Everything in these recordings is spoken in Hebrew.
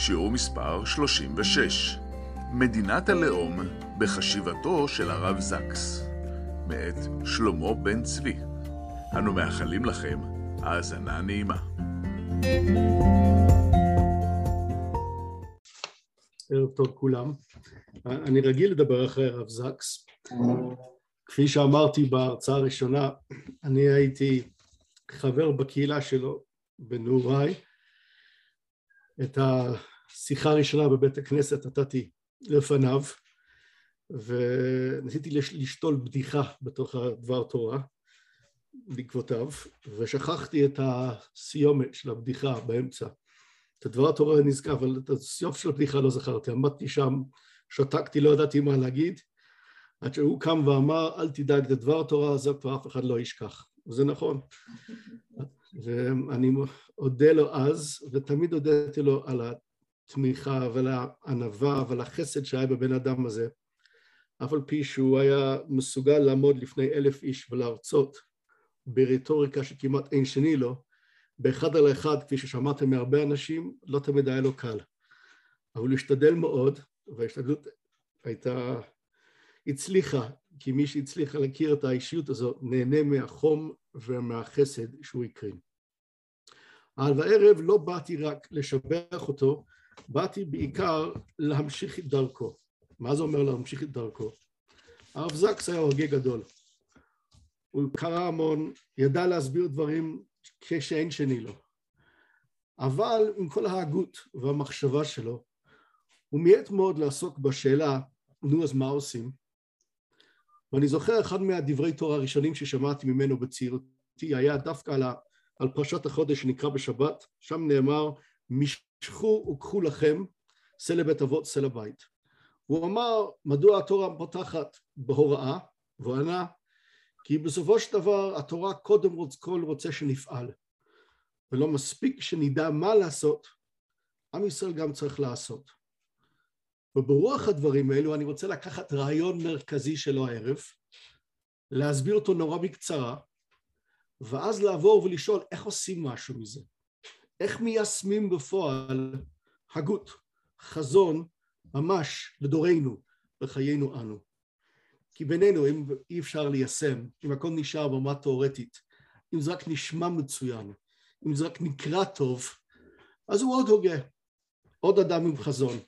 שיעור מספר 36, מדינת הלאום בחשיבתו של הרב זקס, מאת שלמה בן צבי. אנו מאחלים לכם האזנה נעימה. ערב טוב כולם. אני רגיל לדבר אחרי הרב זקס. כפי שאמרתי בהרצאה הראשונה, אני הייתי חבר בקהילה שלו בנעוריי. את השיחה הראשונה בבית הכנסת נתתי לפניו, וניסיתי לשתול בדיחה בתוך הדבר תורה בעקבותיו, ושכחתי את הסיומת של הבדיחה באמצע. את הדבר התורה נזכר, אבל את הסיוף של הבדיחה לא זכרתי. עמדתי שם, שתקתי, לא ידעתי מה להגיד, עד שהוא קם ואמר, אל תדאג, את הדבר התורה הזה כבר אף אחד לא ישכח. וזה נכון. ואני אודה לו אז, ותמיד הודיתי לו על התמיכה ועל הענווה ועל החסד שהיה בבן אדם הזה, אף על פי שהוא היה מסוגל לעמוד לפני אלף איש ולהרצות ברטוריקה שכמעט אין שני לו, באחד על אחד, כפי ששמעתם מהרבה אנשים, לא תמיד היה לו קל. אבל הוא השתדל מאוד, וההשתדלות הייתה, הצליחה, כי מי שהצליחה להכיר את האישיות הזאת נהנה מהחום ומהחסד שהוא הקרין. אבל הערב לא באתי רק לשבח אותו, באתי בעיקר להמשיך את דרכו. מה זה אומר להמשיך את דרכו? הרב זקס היה הוגה גדול. הוא קרא המון, ידע להסביר דברים כשאין שני לו. אבל עם כל ההגות והמחשבה שלו, הוא מיעט מאוד לעסוק בשאלה, נו אז מה עושים? ואני זוכר אחד מהדברי תורה הראשונים ששמעתי ממנו בצעירותי היה דווקא על, על פרשת החודש שנקרא בשבת, שם נאמר משכו וקחו לכם שא לבית אבות שא לבית. הוא אמר מדוע התורה פותחת בהוראה, והוא ענה כי בסופו של דבר התורה קודם כל רוצה שנפעל ולא מספיק שנדע מה לעשות, עם ישראל גם צריך לעשות. וברוח הדברים האלו אני רוצה לקחת רעיון מרכזי שלו הערב, להסביר אותו נורא בקצרה, ואז לעבור ולשאול איך עושים משהו מזה, איך מיישמים בפועל הגות, חזון, ממש לדורנו, בחיינו אנו. כי בינינו אם אי אפשר ליישם, אם הכל נשאר ברמה תאורטית, אם זה רק נשמע מצוין, אם זה רק נקרא טוב, אז הוא עוד הוגה, עוד אדם עם חזון.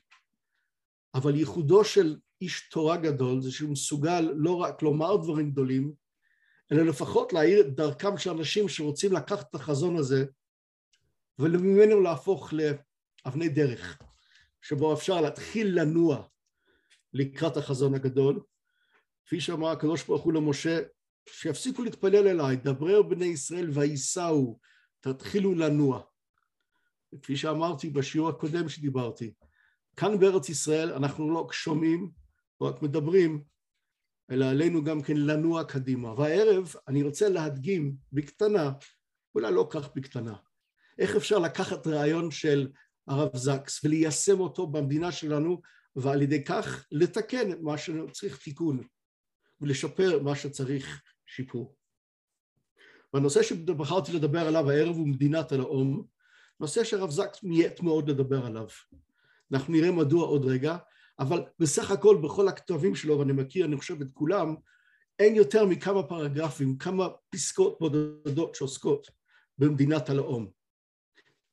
אבל ייחודו של איש תורה גדול זה שהוא מסוגל לא רק לומר דברים גדולים, אלא לפחות להאיר את דרכם של אנשים שרוצים לקחת את החזון הזה וממנו להפוך לאבני דרך, שבו אפשר להתחיל לנוע לקראת החזון הגדול. כפי שאמר הקדוש ברוך הוא למשה, שיפסיקו להתפלל אליי, דברר בני ישראל וייסעו, תתחילו לנוע. וכפי שאמרתי בשיעור הקודם שדיברתי, כאן בארץ ישראל אנחנו לא שומעים רק מדברים, אלא עלינו גם כן לנוע קדימה. והערב אני רוצה להדגים בקטנה, אולי לא כך בקטנה, איך אפשר לקחת רעיון של הרב זקס וליישם אותו במדינה שלנו ועל ידי כך לתקן את מה שצריך תיקון ולשפר מה שצריך שיפור. והנושא שבחרתי לדבר עליו הערב הוא מדינת הלאום, נושא שהרב זקס מיעט מאוד לדבר עליו. אנחנו נראה מדוע עוד רגע, אבל בסך הכל בכל הכתבים שלו, ואני מכיר אני חושב את כולם, אין יותר מכמה פרגרפים, כמה פסקאות בודדות שעוסקות במדינת הלאום.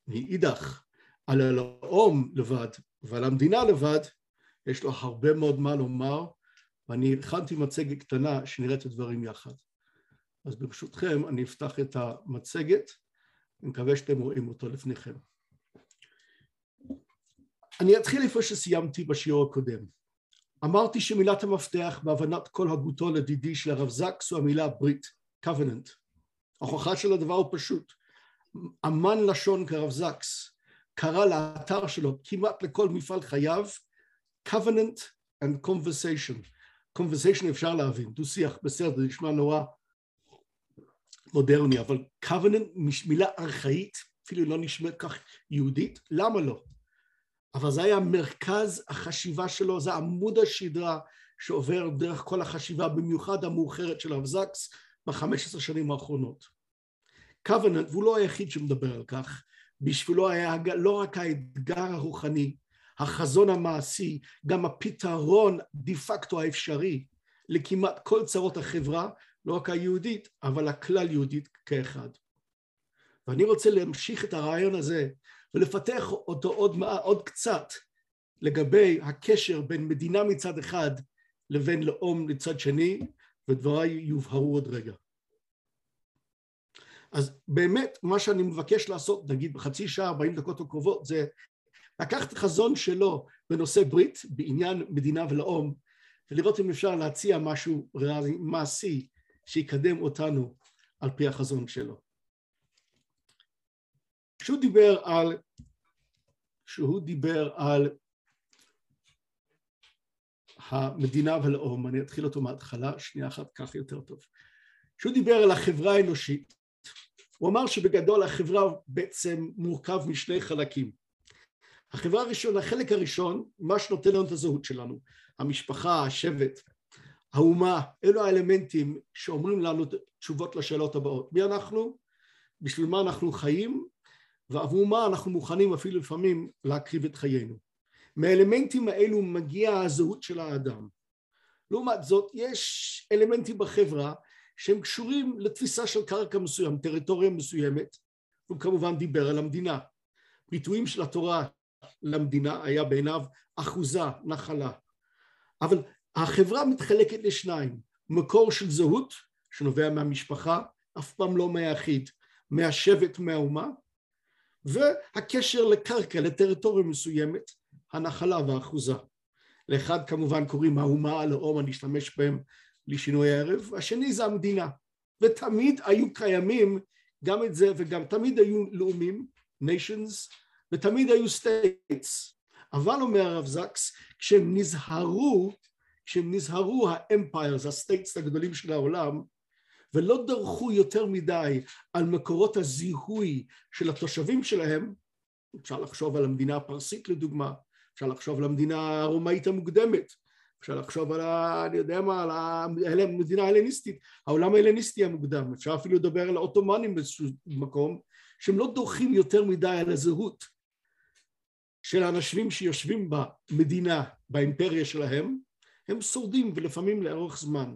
מאידך, על הלאום לבד ועל המדינה לבד, יש לו הרבה מאוד מה לומר, ואני הכנתי מצגת קטנה שנראה את הדברים יחד. אז ברשותכם אני אפתח את המצגת, אני מקווה שאתם רואים אותו לפניכם. אני אתחיל איפה שסיימתי בשיעור הקודם. אמרתי שמילת המפתח בהבנת כל הגותו לדידי של הרב זקס הוא המילה ברית, covenant. ההוכחה של הדבר הוא פשוט. אמן לשון כרב זקס, קרא לאתר שלו כמעט לכל מפעל חייו covenant and conversation. conversation אפשר להבין, דו שיח בסדר, זה נשמע נורא מודרני, אבל covenant מילה ארכאית, אפילו לא נשמעת כך יהודית, למה לא? אבל זה היה מרכז החשיבה שלו, זה עמוד השדרה שעובר דרך כל החשיבה, במיוחד המאוחרת של הרב זקס בחמש עשרה שנים האחרונות. covenant, והוא לא היחיד שמדבר על כך, בשבילו היה לא רק האתגר הרוחני, החזון המעשי, גם הפתרון דה פקטו האפשרי לכמעט כל צרות החברה, לא רק היהודית, אבל הכלל יהודית כאחד. ואני רוצה להמשיך את הרעיון הזה ולפתח אותו עוד, עוד קצת לגבי הקשר בין מדינה מצד אחד לבין לאום מצד שני, ודבריי יובהרו עוד רגע. אז באמת מה שאני מבקש לעשות, נגיד בחצי שעה, ארבעים דקות הקרובות, זה לקחת חזון שלו בנושא ברית, בעניין מדינה ולאום, ולראות אם אפשר להציע משהו מעשי שיקדם אותנו על פי החזון שלו. כשהוא דיבר על, כשהוא דיבר על המדינה ולאום, אני אתחיל אותו מההתחלה, שנייה אחת כך יותר טוב. כשהוא דיבר על החברה האנושית, הוא אמר שבגדול החברה בעצם מורכב משני חלקים. החברה הראשון, החלק הראשון, מה שנותן לנו את הזהות שלנו, המשפחה, השבט, האומה, אלו האלמנטים שאומרים לנו תשובות לשאלות הבאות. מי אנחנו? בשביל מה אנחנו חיים? ועבור מה אנחנו מוכנים אפילו לפעמים להקריב את חיינו. מהאלמנטים האלו מגיעה הזהות של האדם. לעומת זאת, יש אלמנטים בחברה שהם קשורים לתפיסה של קרקע מסוים, טריטוריה מסוימת, הוא כמובן דיבר על המדינה. ביטויים של התורה למדינה היה בעיניו אחוזה, נחלה. אבל החברה מתחלקת לשניים, מקור של זהות שנובע מהמשפחה, אף פעם לא מהיחיד, מהשבט, מהאומה, והקשר לקרקע, לטריטוריה מסוימת, הנחלה והאחוזה. לאחד כמובן קוראים האומה, הלאום, אני אשתמש בהם לשינוי הערב, השני זה המדינה, ותמיד היו קיימים גם את זה וגם תמיד היו לאומים, nations, ותמיד היו states, אבל אומר הרב זקס, כשהם נזהרו, כשהם נזהרו ה empires, ה states הגדולים של העולם, ולא דרכו יותר מדי על מקורות הזיהוי של התושבים שלהם, אפשר לחשוב על המדינה הפרסית לדוגמה, אפשר לחשוב על המדינה הרומאית המוקדמת, אפשר לחשוב על, ה, אני יודע מה, על המדינה ההלניסטית, העולם ההלניסטי המוקדם, אפשר אפילו לדבר על העות'מאנים באיזשהו מקום, שהם לא דורכים יותר מדי על הזהות של האנשים שיושבים במדינה, באימפריה שלהם, הם שורדים ולפעמים לאורך זמן.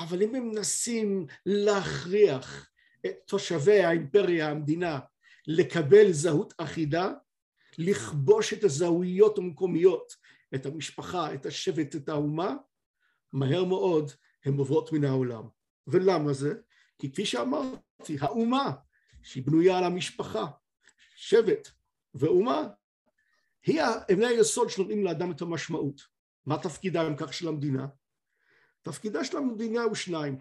אבל אם הם מנסים להכריח את תושבי האימפריה, המדינה, לקבל זהות אחידה, לכבוש את הזהויות המקומיות את המשפחה, את השבט, את האומה, מהר מאוד הן עוברות מן העולם. ולמה זה? כי כפי שאמרתי, האומה שהיא בנויה על המשפחה, שבט ואומה, היא אבני היסוד שנותנים לאדם את המשמעות. מה תפקידה אם כך של המדינה? תפקידה של המדינה הוא שניים,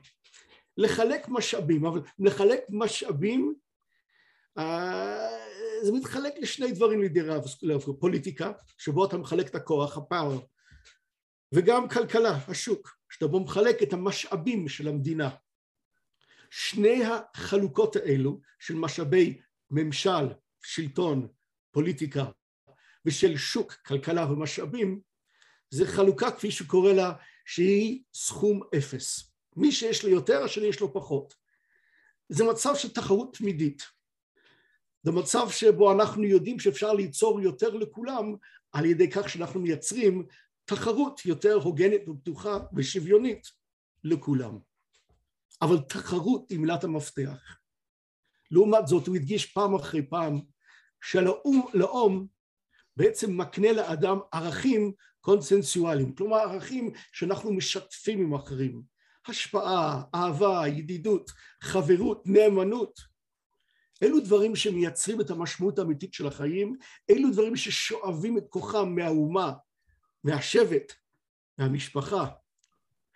לחלק משאבים, אבל לחלק משאבים אה, זה מתחלק לשני דברים לידי רב, פוליטיקה, שבו אתה מחלק את הכוח, הפאוור, וגם כלכלה, השוק, שאתה בו מחלק את המשאבים של המדינה. שני החלוקות האלו של משאבי ממשל, שלטון, פוליטיקה, ושל שוק, כלכלה ומשאבים, זה חלוקה כפי שקורא לה, שהיא סכום אפס. מי שיש לו יותר, השני יש לו פחות. זה מצב של תחרות תמידית. זה מצב שבו אנחנו יודעים שאפשר ליצור יותר לכולם על ידי כך שאנחנו מייצרים תחרות יותר הוגנת ופתוחה ושוויונית לכולם. אבל תחרות היא מילת המפתח. לעומת זאת הוא הדגיש פעם אחרי פעם שלאום בעצם מקנה לאדם ערכים קונסנסואליים, כלומר ערכים שאנחנו משתפים עם אחרים, השפעה, אהבה, ידידות, חברות, נאמנות, אלו דברים שמייצרים את המשמעות האמיתית של החיים, אלו דברים ששואבים את כוחם מהאומה, מהשבט, מהמשפחה.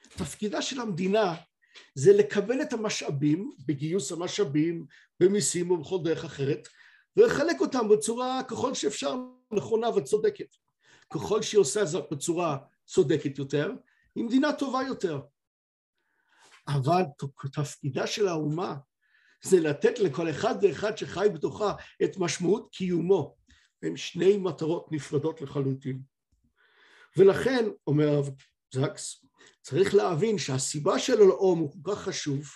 תפקידה של המדינה זה לקבל את המשאבים, בגיוס המשאבים, במיסים ובכל דרך אחרת, ולחלק אותם בצורה ככל שאפשר נכונה וצודקת. ככל שהיא עושה זאת בצורה צודקת יותר, היא מדינה טובה יותר. אבל תפקידה של האומה זה לתת לכל אחד ואחד שחי בתוכה את משמעות קיומו. הם שני מטרות נפרדות לחלוטין. ולכן, אומר הרב זקס, צריך להבין שהסיבה של הלאום הוא כל כך חשוב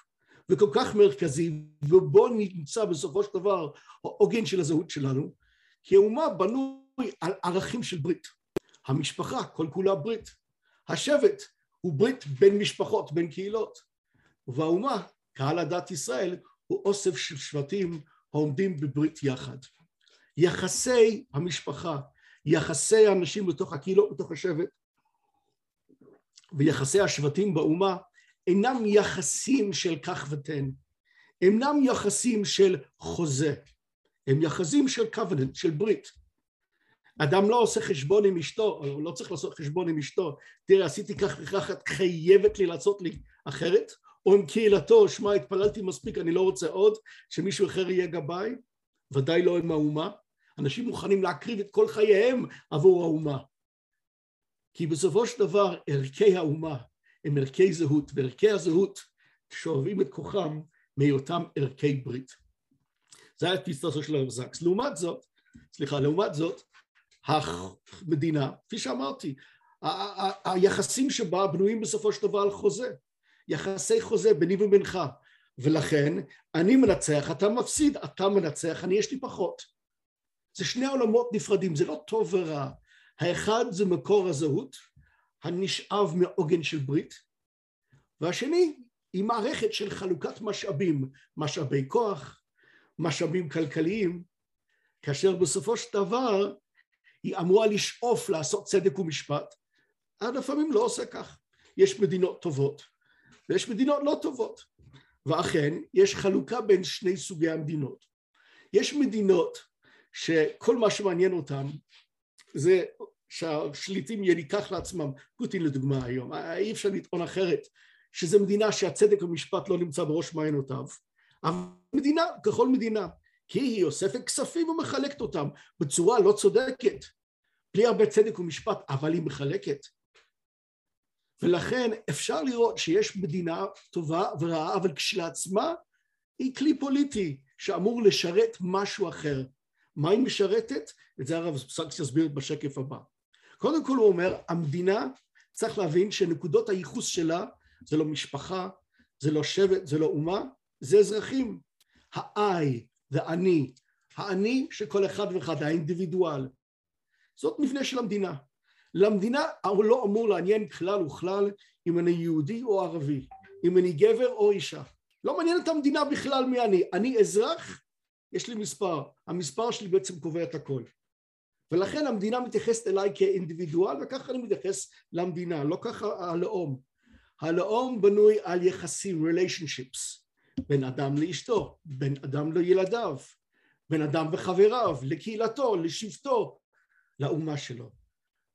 וכל כך מרכזי, ובו נמצא בסופו של דבר העוגן של הזהות שלנו, כי האומה בנוי על ערכים של ברית. המשפחה כל כולה ברית. השבט הוא ברית בין משפחות, בין קהילות. והאומה, קהל הדת ישראל, הוא אוסף של שבטים העומדים בברית יחד. יחסי המשפחה, יחסי האנשים בתוך הקהילות, בתוך השבט, ויחסי השבטים באומה אינם יחסים של כך ותן, אינם יחסים של חוזה, הם יחסים של covenant, של ברית. אדם לא עושה חשבון עם אשתו, הוא לא צריך לעשות חשבון עם אשתו, תראה עשיתי כך וכך, את חייבת לי לעשות לי אחרת, או עם קהילתו, שמע התפללתי מספיק, אני לא רוצה עוד, שמישהו אחר יהיה גבאי, ודאי לא עם האומה. אנשים מוכנים להקריב את כל חייהם עבור האומה. כי בסופו של דבר ערכי האומה הם ערכי זהות, וערכי הזהות שואבים את כוחם מהיותם ערכי ברית. זה היה תפיסתו של הרב זקס. לעומת זאת, סליחה, לעומת זאת, המדינה, כפי שאמרתי, היחסים שבה בנויים בסופו של דבר על חוזה. יחסי חוזה ביני ובינך, ולכן אני מנצח, אתה מפסיד, אתה מנצח, אני יש לי פחות. זה שני עולמות נפרדים, זה לא טוב ורע. האחד זה מקור הזהות, הנשאב מעוגן של ברית, והשני היא מערכת של חלוקת משאבים, משאבי כוח, משאבים כלכליים, כאשר בסופו של דבר היא אמורה לשאוף לעשות צדק ומשפט, אבל לפעמים לא עושה כך. יש מדינות טובות ויש מדינות לא טובות. ואכן, יש חלוקה בין שני סוגי המדינות. יש מדינות שכל מה שמעניין אותם זה שהשליטים יניקח לעצמם, פוטין לדוגמה היום, אי אפשר לטעון אחרת, שזו מדינה שהצדק ומשפט לא נמצא בראש מעיינותיו, אבל מדינה ככל מדינה, כי היא אוספת כספים ומחלקת אותם בצורה לא צודקת, בלי הרבה צדק ומשפט, אבל היא מחלקת. ולכן אפשר לראות שיש מדינה טובה ורעה, אבל כשלעצמה היא כלי פוליטי שאמור לשרת משהו אחר. מה היא משרתת? את זה הרב סקס יסביר בשקף הבא. קודם כל הוא אומר, המדינה צריך להבין שנקודות הייחוס שלה זה לא משפחה, זה לא שבט, זה לא אומה, זה אזרחים. האי, זה אני, האני של כל אחד ואחד, האינדיבידואל. זאת מבנה של המדינה. למדינה לא אמור לעניין כלל וכלל אם אני יהודי או ערבי, אם אני גבר או אישה. לא מעניין את המדינה בכלל מי אני. אני אזרח, יש לי מספר. המספר שלי בעצם קובע את הכל. ולכן המדינה מתייחסת אליי כאינדיבידואל וככה אני מתייחס למדינה, לא ככה הלאום. הלאום בנוי על יחסים, relationships, בין אדם לאשתו, בין אדם לילדיו, בין אדם וחבריו, לקהילתו, לשבטו, לאומה שלו.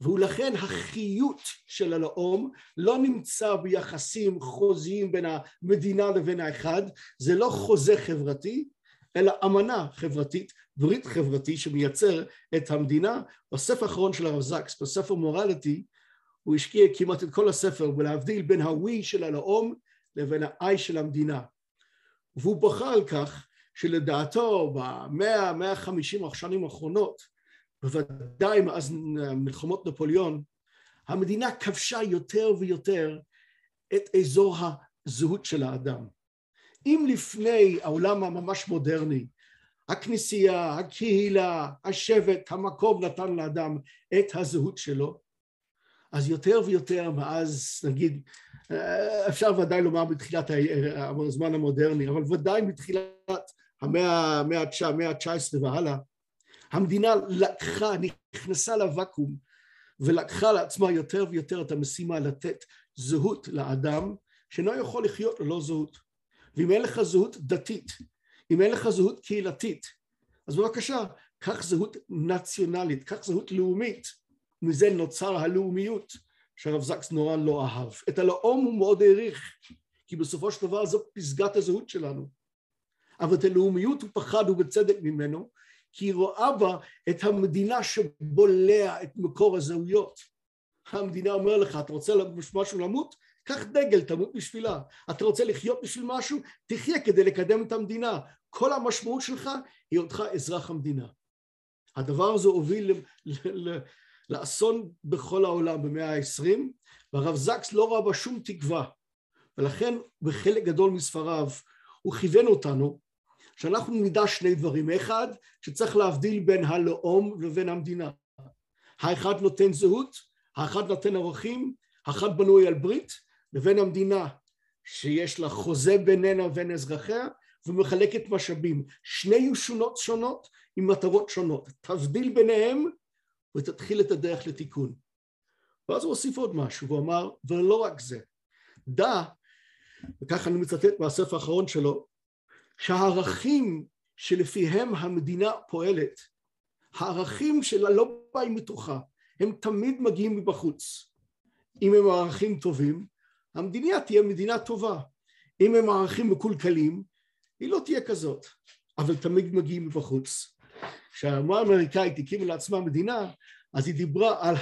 ולכן החיות של הלאום לא נמצא ביחסים חוזיים בין המדינה לבין האחד, זה לא חוזה חברתי, אלא אמנה חברתית, ברית חברתי שמייצר את המדינה. בספר האחרון של הרב זקס, בספר מורליטי, הוא השקיע כמעט את כל הספר בלהבדיל בין הווי של הלאום לבין האי של המדינה. והוא בכה על כך שלדעתו במאה, מאה חמישים השנים האחרונות בוודאי מאז מלחמות נפוליאון, המדינה כבשה יותר ויותר את אזור הזהות של האדם. אם לפני העולם הממש מודרני, הכנסייה, הקהילה, השבט, המקום נתן לאדם את הזהות שלו, אז יותר ויותר מאז, נגיד, אפשר ודאי לומר בתחילת הזמן המודרני, אבל ודאי מתחילת המאה ה-19 והלאה, המדינה לקחה, נכנסה לוואקום ולקחה לעצמה יותר ויותר את המשימה לתת זהות לאדם שאינו יכול לחיות ללא זהות. ואם אין לך זהות דתית, אם אין לך זהות קהילתית, אז בבקשה, קח זהות נציונלית, קח זהות לאומית, מזה נוצר הלאומיות שהרב זקס נורא לא אהב. את הלאום הוא מאוד העריך, כי בסופו של דבר זו פסגת הזהות שלנו. אבל את הלאומיות הוא פחד ובצדק ממנו, כי היא רואה בה את המדינה שבולע את מקור הזהויות. המדינה אומר לך, אתה רוצה משהו למות? קח דגל, תמות בשבילה. אתה רוצה לחיות בשביל משהו? תחיה כדי לקדם את המדינה. כל המשמעות שלך היא אותך אזרח המדינה. הדבר הזה הוביל לאסון בכל העולם במאה העשרים, והרב זקס לא ראה בה שום תקווה, ולכן בחלק גדול מספריו הוא כיוון אותנו שאנחנו נדע שני דברים, אחד שצריך להבדיל בין הלאום לבין המדינה, האחד נותן זהות, האחד נותן ערכים, האחד בנוי על ברית, לבין המדינה שיש לה חוזה בינינו ובין אזרחיה ומחלקת משאבים, שני ישונות שונות עם מטרות שונות, תבדיל ביניהם ותתחיל את הדרך לתיקון. ואז הוא הוסיף עוד משהו, הוא אמר, ולא רק זה, דע, וככה אני מצטט מהספר האחרון שלו, שהערכים שלפיהם המדינה פועלת, הערכים שלה לא באים מתוכה, הם תמיד מגיעים מבחוץ. אם הם ערכים טובים, המדינה תהיה מדינה טובה. אם הם ערכים מקולקלים, היא לא תהיה כזאת, אבל תמיד מגיעים מבחוץ. כשהאומה האמריקאית הקימה לעצמה מדינה, אז היא דיברה על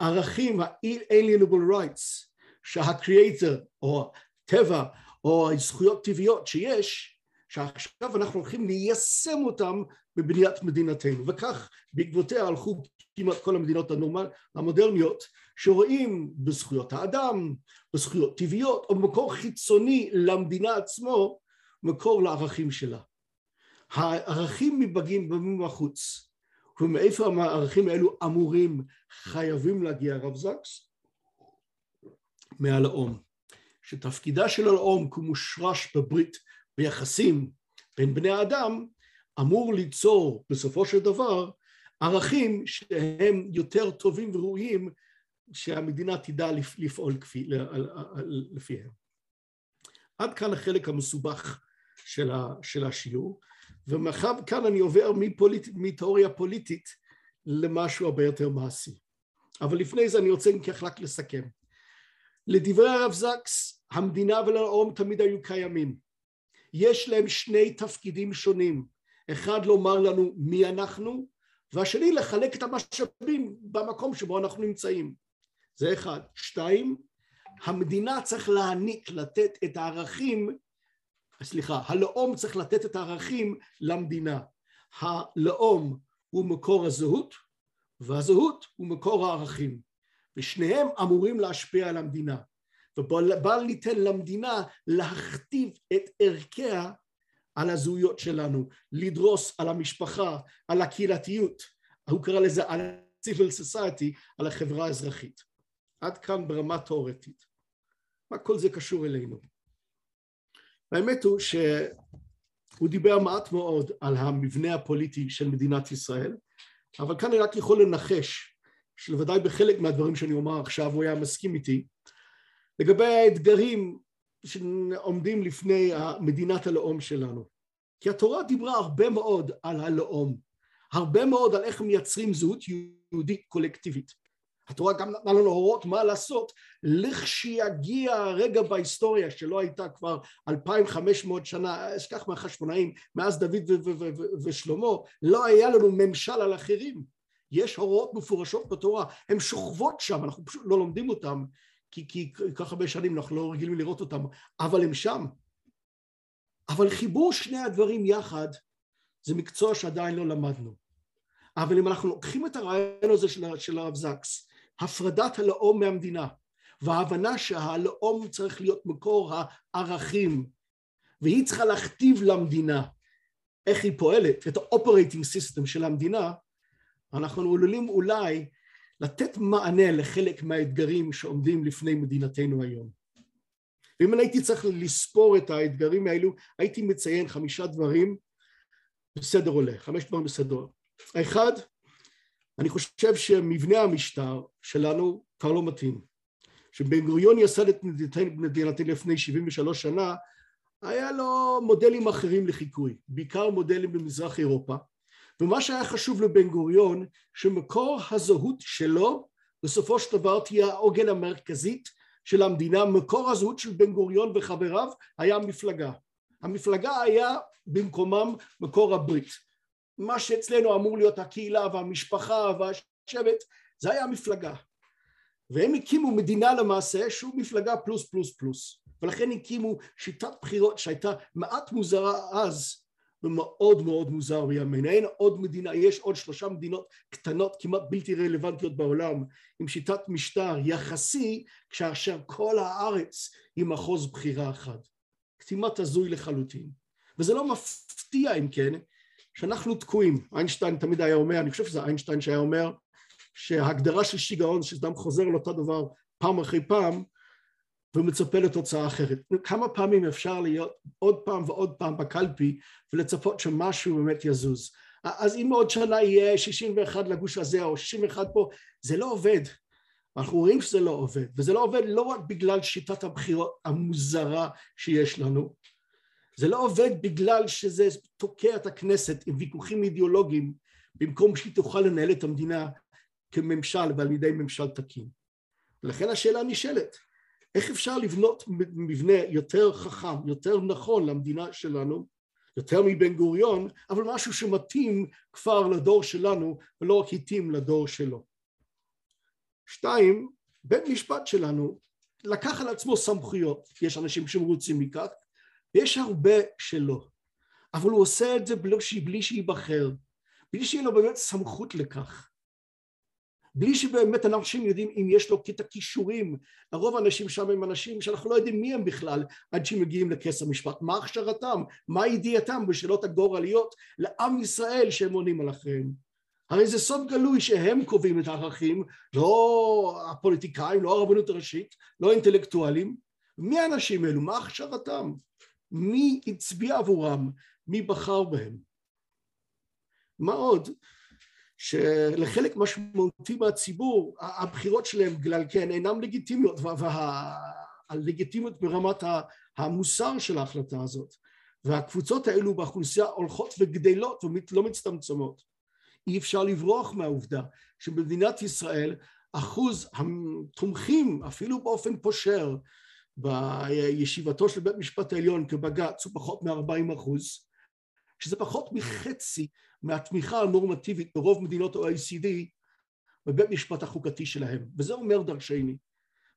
הערכים, ה-alienable rights, שהקריאטר או הטבע או הזכויות טבעיות שיש, שעכשיו אנחנו הולכים ליישם אותם בבניית מדינתנו, וכך בעקבותיה הלכו כמעט כל המדינות המודרניות שרואים בזכויות האדם, בזכויות טבעיות, או במקור חיצוני למדינה עצמו, מקור לערכים שלה. הערכים מבגים מבחוץ, ומאיפה הערכים האלו אמורים, חייבים להגיע הרב זקס? מהלאום. שתפקידה של הלאום כמושרש בברית ביחסים בין בני האדם, אמור ליצור בסופו של דבר ערכים שהם יותר טובים וראויים שהמדינה תדע לפעול כפי, לפיהם. עד כאן החלק המסובך של, של השיעור, ומאחר כאן אני עובר מפוליט, מתיאוריה פוליטית למשהו הרבה יותר מעשי. אבל לפני זה אני רוצה אם כך רק לסכם. לדברי הרב זקס, המדינה ולאום תמיד היו קיימים. יש להם שני תפקידים שונים. אחד לומר לנו מי אנחנו, והשני לחלק את המשאבים במקום שבו אנחנו נמצאים. זה אחד. שתיים, המדינה צריך להעניק, לתת את הערכים, סליחה, הלאום צריך לתת את הערכים למדינה. הלאום הוא מקור הזהות, והזהות הוא מקור הערכים. ושניהם אמורים להשפיע על המדינה. ובל ניתן למדינה להכתיב את ערכיה על הזהויות שלנו, לדרוס על המשפחה, על הקהילתיות, הוא קרא לזה על civil society, על החברה האזרחית. עד כאן ברמה תאורטית. מה כל זה קשור אלינו? האמת הוא שהוא דיבר מעט מאוד על המבנה הפוליטי של מדינת ישראל, אבל כאן אני רק יכול לנחש, שלוודאי בחלק מהדברים שאני אומר עכשיו הוא היה מסכים איתי, לגבי האתגרים שעומדים לפני מדינת הלאום שלנו. כי התורה דיברה הרבה מאוד על הלאום, הרבה מאוד על איך מייצרים זהות יהודית קולקטיבית. התורה גם נתנה לנו הוראות מה לעשות לכשיגיע הרגע בהיסטוריה שלא הייתה כבר 2,500 שנה, אשכח מהחשמונאים, מאז דוד ושלמה, לא היה לנו ממשל על אחרים. יש הוראות מפורשות בתורה, הן שוכבות שם, אנחנו פשוט לא לומדים אותן, כי, כי כך הרבה שנים אנחנו לא רגילים לראות אותם, אבל הם שם. אבל חיבור שני הדברים יחד זה מקצוע שעדיין לא למדנו. אבל אם אנחנו לוקחים את הרעיון הזה של, של הרב זקס, הפרדת הלאום מהמדינה, וההבנה שהלאום צריך להיות מקור הערכים, והיא צריכה להכתיב למדינה איך היא פועלת, את ה-operating system של המדינה, אנחנו עלולים אולי לתת מענה לחלק מהאתגרים שעומדים לפני מדינתנו היום. ואם אני הייתי צריך לספור את האתגרים האלו, הייתי מציין חמישה דברים בסדר עולה, חמש דברים בסדר. האחד, אני חושב שמבנה המשטר שלנו כבר לא מתאים. כשבן גוריון יסד את מדינתנו לפני 73 שנה, היה לו מודלים אחרים לחיקוי, בעיקר מודלים במזרח אירופה, ומה שהיה חשוב לבן גוריון, שמקור הזהות שלו בסופו של דבר תהיה העוגן המרכזית של המדינה, מקור הזהות של בן גוריון וחבריו היה המפלגה. המפלגה היה במקומם מקור הברית. מה שאצלנו אמור להיות הקהילה והמשפחה והשבט, זה היה המפלגה. והם הקימו מדינה למעשה שהוא מפלגה פלוס פלוס פלוס. ולכן הקימו שיטת בחירות שהייתה מעט מוזרה אז ומאוד מאוד מוזר בימינו. אין עוד מדינה, יש עוד שלושה מדינות קטנות כמעט בלתי רלוונטיות בעולם עם שיטת משטר יחסי כאשר כל הארץ היא מחוז בחירה אחד. כמעט הזוי לחלוטין. וזה לא מפתיע אם כן שאנחנו תקועים. איינשטיין תמיד היה אומר, אני חושב שזה איינשטיין שהיה אומר שההגדרה של שיגעון שאדם חוזר על אותו דבר פעם אחרי פעם ומצפה לתוצאה אחרת. כמה פעמים אפשר להיות עוד פעם ועוד פעם בקלפי ולצפות שמשהו באמת יזוז. אז אם עוד שנה יהיה 61 לגוש הזה או 61 פה, זה לא עובד. אנחנו רואים שזה לא עובד, וזה לא עובד לא רק בגלל שיטת הבחירות המוזרה שיש לנו, זה לא עובד בגלל שזה תוקע את הכנסת עם ויכוחים אידיאולוגיים במקום שהיא תוכל לנהל את המדינה כממשל ועל ידי ממשל תקין. ולכן השאלה נשאלת, איך אפשר לבנות מבנה יותר חכם, יותר נכון למדינה שלנו, יותר מבן גוריון, אבל משהו שמתאים כבר לדור שלנו ולא רק התאים לדור שלו. שתיים, בית משפט שלנו לקח על עצמו סמכויות, יש אנשים שמרוצים מכך, ויש הרבה שלא, אבל הוא עושה את זה בלי שייבחר, בלי שיהיה לו באמת סמכות לכך. בלי שבאמת אנשים יודעים אם יש לו את הכישורים, הרוב האנשים שם הם אנשים שאנחנו לא יודעים מי הם בכלל עד שהם מגיעים לכס המשפט, מה הכשרתם, מה ידיעתם בשאלות הגורליות לעם ישראל שהם עונים על אחריהם. הרי זה סוד גלוי שהם קובעים את הערכים, לא הפוליטיקאים, לא הרבנות הראשית, לא האינטלקטואלים, מי האנשים האלו, מה הכשרתם, מי הצביע עבורם, מי בחר בהם. מה עוד? שלחלק משמעותי מהציבור הבחירות שלהם בגלל כן אינן לגיטימיות והלגיטימיות ברמת המוסר של ההחלטה הזאת והקבוצות האלו באוכלוסייה הולכות וגדלות ולא מצטמצמות אי אפשר לברוח מהעובדה שבמדינת ישראל אחוז התומכים אפילו באופן פושר בישיבתו של בית משפט העליון כבג"ץ הוא פחות מ-40 אחוז שזה פחות מחצי מהתמיכה הנורמטיבית ברוב מדינות ה-OECD בבית משפט החוקתי שלהם, וזה אומר דרשני.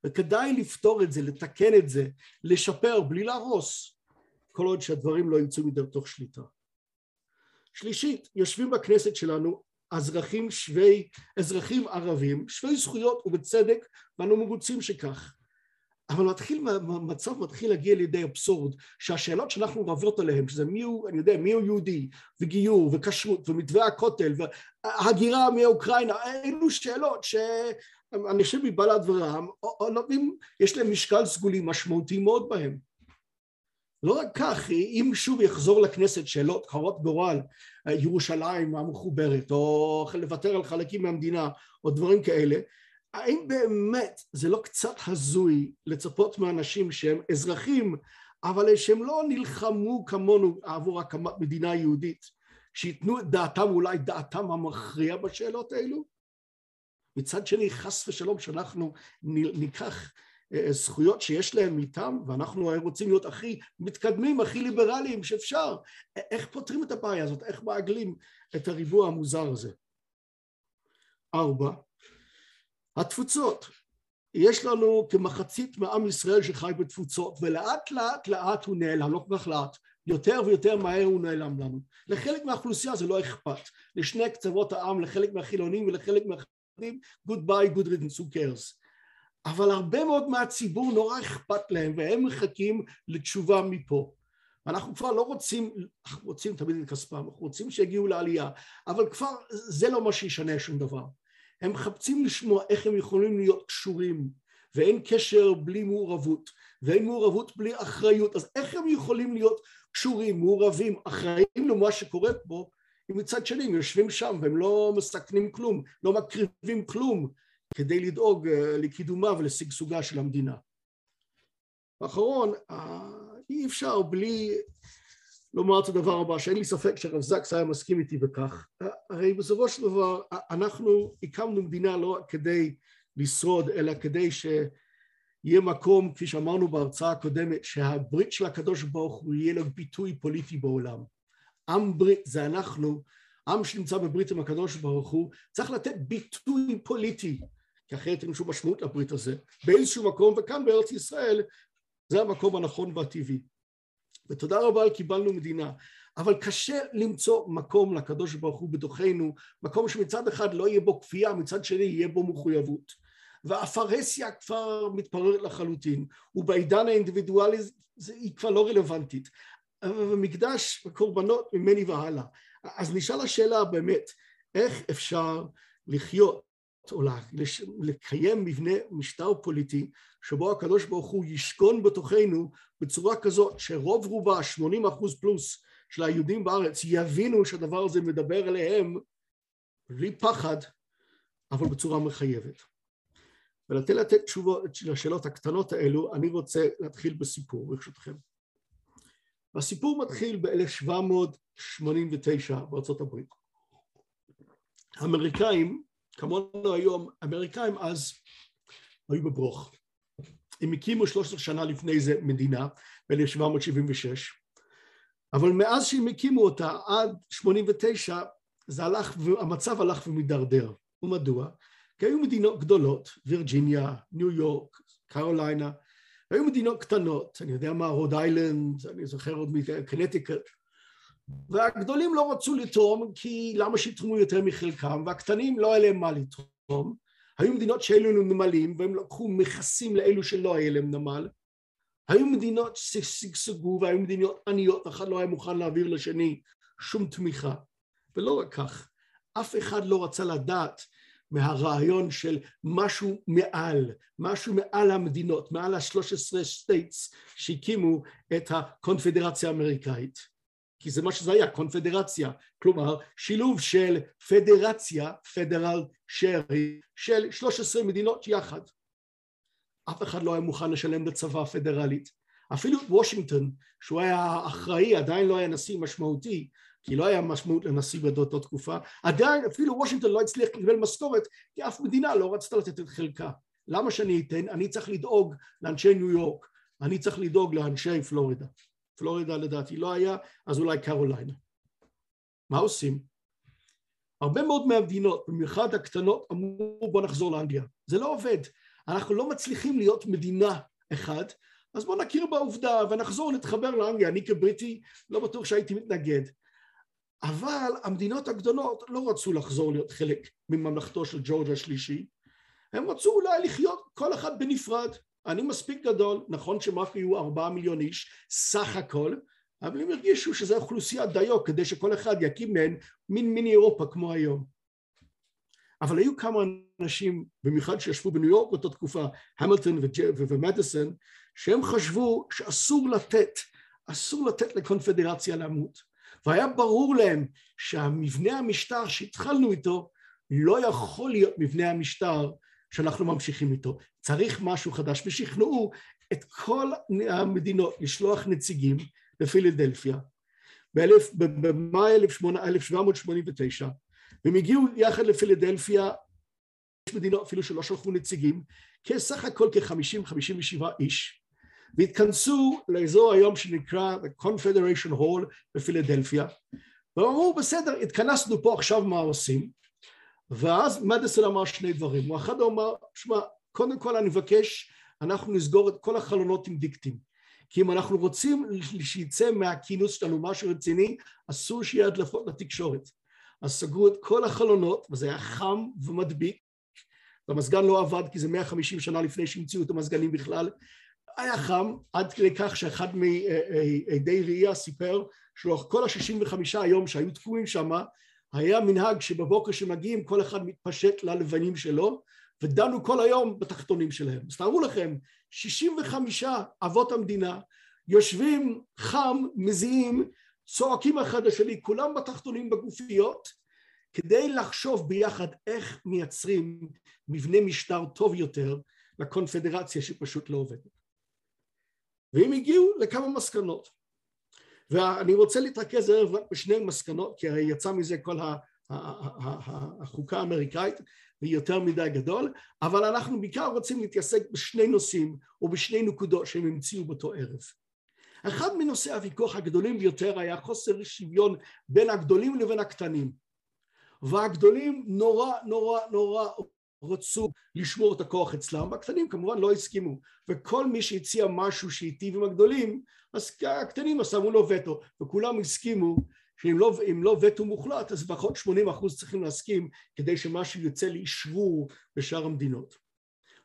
וכדאי לפתור את זה, לתקן את זה, לשפר בלי להרוס, כל עוד שהדברים לא ימצאו מדרך שליטה. שלישית, יושבים בכנסת שלנו אזרחים שווי, אזרחים ערבים, שווי זכויות ובצדק, ואנו מרוצים שכך. אבל מתחיל, מצב מתחיל להגיע לידי אבסורד שהשאלות שאנחנו רבות עליהן שזה מי הוא, אני יודע, מי הוא יהודי וגיור וכשרות ומתווה הכותל והגירה מאוקראינה אלו שאלות שאנשים מבל"ד ורע"מ יש להם משקל סגולי משמעותי מאוד בהם. לא רק כך, אם שוב יחזור לכנסת שאלות קרות גורל, ירושלים המחוברת, או לוותר על חלקים מהמדינה, או דברים כאלה, האם באמת זה לא קצת הזוי לצפות מאנשים שהם אזרחים אבל שהם לא נלחמו כמונו עבור הקמת מדינה יהודית שייתנו את דעתם אולי דעתם המכריע בשאלות האלו? מצד שני חס ושלום שאנחנו ניקח אה, זכויות שיש להם איתם ואנחנו רוצים להיות הכי מתקדמים, הכי ליברליים שאפשר איך פותרים את הבעיה הזאת? איך מעגלים את הריבוע המוזר הזה? ארבע התפוצות, יש לנו כמחצית מעם ישראל שחי בתפוצות ולאט לאט לאט הוא נעלם, לא כל כך לאט, יותר ויותר מהר הוא נעלם לנו. לחלק מהאוכלוסייה זה לא אכפת, לשני קצוות העם, לחלק מהחילונים ולחלק מהחילונים, good bye, good riddance, who cares. אבל הרבה מאוד מהציבור נורא אכפת להם והם מחכים לתשובה מפה. אנחנו כבר לא רוצים, אנחנו רוצים תמיד את כספם, אנחנו רוצים שיגיעו לעלייה, אבל כבר זה לא מה שישנה שום דבר. הם מחפשים לשמוע איך הם יכולים להיות קשורים ואין קשר בלי מעורבות ואין מעורבות בלי אחריות אז איך הם יכולים להיות קשורים, מעורבים, אחראים למה שקורה פה אם מצד שני הם יושבים שם והם לא מסכנים כלום, לא מקריבים כלום כדי לדאוג אה, לקידומה ולשגשוגה של המדינה. אחרון, אה, אי אפשר בלי לומר את הדבר הבא, שאין לי ספק שהרב זקס היה מסכים איתי בכך. הרי בסופו של דבר אנחנו הקמנו מדינה לא רק כדי לשרוד, אלא כדי שיהיה מקום, כפי שאמרנו בהרצאה הקודמת, שהברית של הקדוש ברוך הוא יהיה לו ביטוי פוליטי בעולם. עם ברית זה אנחנו, עם שנמצא בברית עם הקדוש ברוך הוא צריך לתת ביטוי פוליטי כי אחרת אין שום משמעות לברית הזה באיזשהו מקום וכאן בארץ ישראל זה המקום הנכון והטבעי ותודה רבה על קיבלנו מדינה. אבל קשה למצוא מקום לקדוש ברוך הוא בתוכנו מקום שמצד אחד לא יהיה בו כפייה מצד שני יהיה בו מחויבות. והפרהסיה כבר מתפררת לחלוטין ובעידן האינדיבידואלי זה, היא כבר לא רלוונטית. ומקדש קורבנות ממני והלאה. אז נשאל השאלה באמת איך אפשר לחיות או לקיים מבנה משטר פוליטי שבו הקדוש ברוך הוא ישכון בתוכנו בצורה כזאת שרוב רובה 80 אחוז פלוס של היהודים בארץ יבינו שהדבר הזה מדבר אליהם בלי פחד אבל בצורה מחייבת. ולתת לתת תשובות לשאלות הקטנות האלו אני רוצה להתחיל בסיפור ברשותכם. והסיפור מתחיל ב-1789 בארצות הברית. האמריקאים כמונו היום, האמריקאים אז היו בברוך. הם הקימו 13 שנה לפני זה מדינה ב-1776, אבל מאז שהם הקימו אותה עד 89 זה הלך, המצב הלך ומידרדר. ומדוע? כי היו מדינות גדולות, וירג'יניה, ניו יורק, קרוליינה, היו מדינות קטנות, אני יודע מה, רוד איילנד, אני זוכר עוד מקנטיקט, והגדולים לא רצו לתרום כי למה שיתרמו יותר מחלקם? והקטנים לא היה להם מה לתרום. היו מדינות שהיו לנו נמלים והם לקחו מכסים לאלו שלא היה להם נמל. היו מדינות ששגשגו והיו מדינות עניות אחד לא היה מוכן להעביר לשני שום תמיכה. ולא רק כך אף אחד לא רצה לדעת מהרעיון של משהו מעל, משהו מעל המדינות, מעל ה-13 states שהקימו את הקונפדרציה האמריקאית. כי זה מה שזה היה, קונפדרציה, כלומר שילוב של פדרציה, פדרל שרי, של 13 מדינות יחד. אף אחד לא היה מוכן לשלם לצבא הפדרלית. אפילו וושינגטון, שהוא היה אחראי, עדיין לא היה נשיא משמעותי, כי לא היה משמעות לנשיא באותה תקופה, עדיין אפילו וושינגטון לא הצליח לקבל משכורת, כי אף מדינה לא רצתה לתת את חלקה. למה שאני אתן? אני צריך לדאוג לאנשי ניו יורק, אני צריך לדאוג לאנשי פלורידה. פלורידה לדעתי לא היה, אז אולי קרוליינה. מה עושים? הרבה מאוד מהמדינות, במיוחד הקטנות, אמרו בוא נחזור לאנגליה. זה לא עובד. אנחנו לא מצליחים להיות מדינה אחת, אז בוא נכיר בעובדה ונחזור להתחבר לאנגליה. אני כבריטי לא בטוח שהייתי מתנגד. אבל המדינות הגדולות לא רצו לחזור להיות חלק מממלכתו של ג'ורג' השלישי, הם רצו אולי לחיות כל אחד בנפרד. אני מספיק גדול, נכון רק יהיו ארבעה מיליון איש סך הכל, אבל הם הרגישו שזו אוכלוסייה דיו כדי שכל אחד יקים מהן מין מיני אירופה כמו היום. אבל היו כמה אנשים, במיוחד שישבו בניו יורק באותה תקופה, המילטון ומדיסון, שהם חשבו שאסור לתת, אסור לתת לקונפדרציה למות. והיה ברור להם שהמבנה המשטר שהתחלנו איתו לא יכול להיות מבנה המשטר שאנחנו ממשיכים איתו. צריך משהו חדש, ושכנעו את כל המדינות לשלוח נציגים לפילדלפיה במאי 1789, והם הגיעו יחד לפילדלפיה, יש מדינות אפילו שלא שלחו נציגים, כסך הכל כ-50-57 איש, והתכנסו לאזור היום שנקרא The Confederation Hall בפילדלפיה, ואמרו בסדר, התכנסנו פה עכשיו מה עושים, ואז מדיסון אמר שני דברים, הוא אחד אמר, שמע, קודם כל אני מבקש, אנחנו נסגור את כל החלונות עם דיקטים, כי אם אנחנו רוצים שיצא מהכינוס שלנו משהו רציני, אסור שיהיה הדלפות לתקשורת. אז סגרו את כל החלונות, וזה היה חם ומדביק, והמזגן לא עבד כי זה 150 שנה לפני שהמציאו את המזגנים בכלל, היה חם עד כדי כך שאחד מעדי ראייה סיפר שלאורך כל ה-65 היום שהיו תקועים שם היה מנהג שבבוקר שמגיעים כל אחד מתפשט ללבנים שלו ודנו כל היום בתחתונים שלהם. אז תארו לכם, 65 אבות המדינה יושבים חם, מזיעים, צועקים אחד לשני, כולם בתחתונים בגופיות, כדי לחשוב ביחד איך מייצרים מבנה משטר טוב יותר לקונפדרציה שפשוט לא עובדת. והם הגיעו לכמה מסקנות. ואני רוצה להתרכז ערב רק בשני מסקנות, כי הרי יצא מזה כל החוקה האמריקאית, והיא יותר מדי גדול, אבל אנחנו בעיקר רוצים להתעסק בשני נושאים, או בשני נקודות שהם המציאו באותו ערב. אחד מנושאי הוויכוח הגדולים ביותר היה חוסר שוויון בין הגדולים לבין הקטנים. והגדולים נורא נורא נורא רצו לשמור את הכוח אצלם, והקטנים כמובן לא הסכימו, וכל מי שהציע משהו שהיטיב עם הגדולים, אז הקטנים שמו לו וטו, וכולם הסכימו שאם לא, לא וטו מוחלט, אז לפחות 80 אחוז צריכים להסכים כדי שמשהו יוצא לאשרור בשאר המדינות.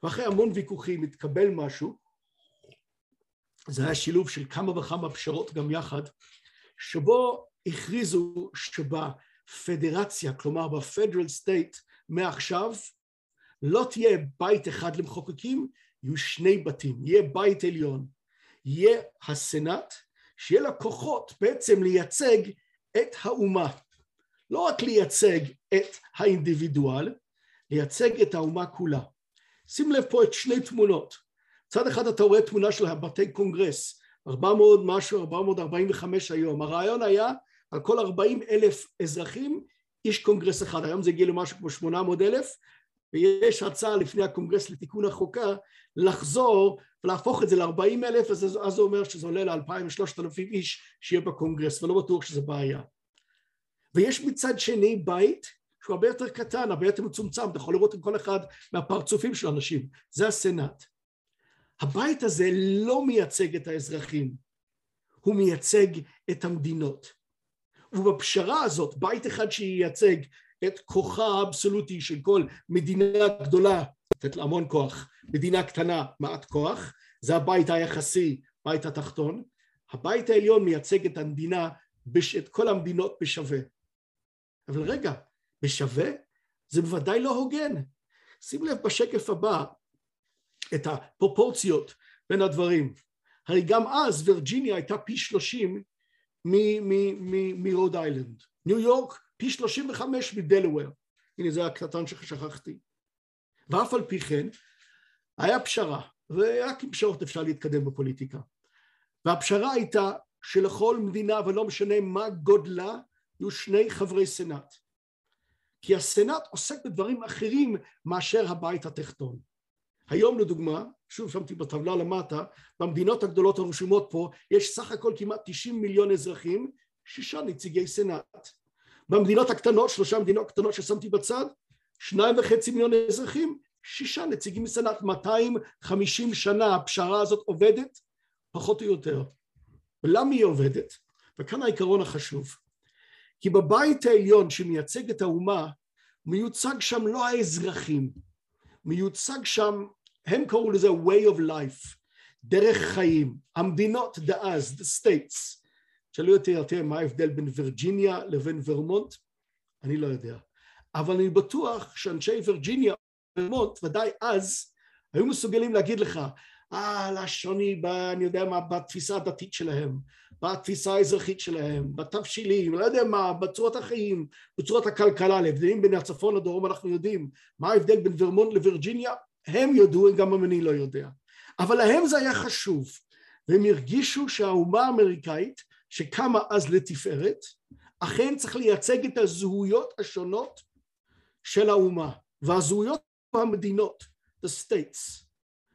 ואחרי המון ויכוחים התקבל משהו, זה היה שילוב של כמה וכמה פשרות גם יחד, שבו הכריזו שבפדרציה, כלומר ב federal state מעכשיו, לא תהיה בית אחד למחוקקים, יהיו שני בתים, יהיה בית עליון, יהיה הסנאט, שיהיה לה כוחות בעצם לייצג את האומה, לא רק לייצג את האינדיבידואל, לייצג את האומה כולה. שים לב פה את שני תמונות, מצד אחד אתה רואה תמונה של הבתי קונגרס, 400 משהו, 445 היום, הרעיון היה על כל 40 אלף אזרחים איש קונגרס אחד, היום זה הגיע למשהו כמו 800 אלף, ויש הצעה לפני הקונגרס לתיקון החוקה לחזור ולהפוך את זה ל-40 אלף, אז, זה אומר שזה עולה ל-2,000-3,000 איש שיהיה בקונגרס, ולא בטוח שזה בעיה. ויש מצד שני בית שהוא הרבה יותר קטן, הרבה יותר מצומצם, אתה יכול לראות עם כל אחד מהפרצופים של אנשים, זה הסנאט. הבית הזה לא מייצג את האזרחים, הוא מייצג את המדינות. ובפשרה הזאת, בית אחד שייצג את כוחה האבסולוטי של כל מדינה גדולה, לתת לה המון כוח, מדינה קטנה, מעט כוח, זה הבית היחסי, בית התחתון, הבית העליון מייצג את המדינה, את כל המדינות בשווה. אבל רגע, בשווה? זה בוודאי לא הוגן. שים לב בשקף הבא את הפרופורציות בין הדברים. הרי גם אז וירג'יניה הייתה פי שלושים מרוד איילנד. ניו יורק פי שלושים וחמש מדלוור. הנה זה הקטן ששכחתי. ואף על פי כן היה פשרה, ורק עם פשרות אפשר להתקדם בפוליטיקה. והפשרה הייתה שלכל מדינה, ולא משנה מה גודלה, יהיו שני חברי סנאט. כי הסנאט עוסק בדברים אחרים מאשר הבית התחתון. היום לדוגמה, שוב שמתי בטבלה למטה, במדינות הגדולות הרשומות פה יש סך הכל כמעט 90 מיליון אזרחים, שישה נציגי סנאט. במדינות הקטנות, שלושה מדינות קטנות ששמתי בצד, שניים וחצי מיליון אזרחים, שישה נציגים מסנאט, 250 שנה הפשרה הזאת עובדת, פחות או יותר. ולמה היא עובדת? וכאן העיקרון החשוב. כי בבית העליון שמייצג את האומה, מיוצג שם לא האזרחים, מיוצג שם, הם קראו לזה way of life, דרך חיים. המדינות דאז, the states, שאלו אותי יותר מה ההבדל בין וירג'יניה לבין ורמונט, אני לא יודע. אבל אני בטוח שאנשי וירג'יניה ורמונט, ודאי אז, היו מסוגלים להגיד לך, אה, לשוני, אני יודע מה, בתפיסה הדתית שלהם, בתפיסה האזרחית שלהם, בתבשילים, לא יודע מה, בצורת החיים, בצורת הכלכלה, להבדלים בין הצפון לדרום אנחנו יודעים, מה ההבדל בין ורמונט לווירג'יניה, הם ידעו, גם אם אני לא יודע. אבל להם זה היה חשוב, והם הרגישו שהאומה האמריקאית, שקמה אז לתפארת, אכן צריך לייצג את הזהויות השונות של האומה, והזהויות במדינות, the states,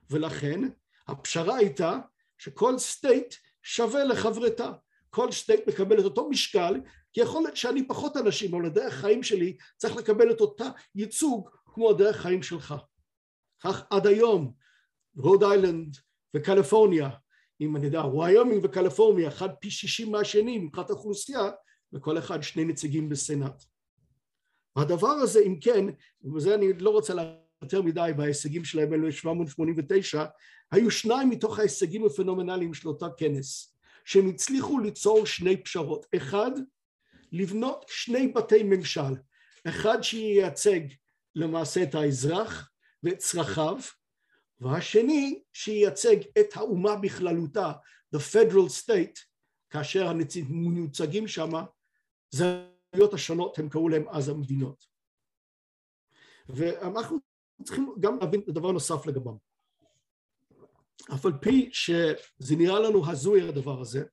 ולכן הפשרה הייתה שכל state שווה לחברתה, כל state מקבל את אותו משקל, כי יכול להיות שאני פחות אנשים, אבל הדרך חיים שלי צריך לקבל את אותה ייצוג כמו הדרך חיים שלך. כך עד היום, רוד איילנד וקליפורניה, אם אני יודע, וויומינג וקליפורניה, אחד פי שישים מהשני מבחינת האוכלוסייה, וכל אחד שני נציגים בסנאט. והדבר הזה, אם כן, וזה אני לא רוצה יותר מדי בהישגים שלהם ב-1789, היו שניים מתוך ההישגים הפנומנליים של אותה כנס, שהם הצליחו ליצור שני פשרות. אחד, לבנות שני בתי ממשל, אחד שייצג למעשה את האזרח ואת צרכיו, והשני שייצג את האומה בכללותה, the federal state, כאשר המיוצגים שם, זהויות השונות, הם קראו להם אז המדינות. ואנחנו צריכים גם להבין דבר נוסף לגבם. אף על פי שזה נראה לנו הזוי הדבר הזה,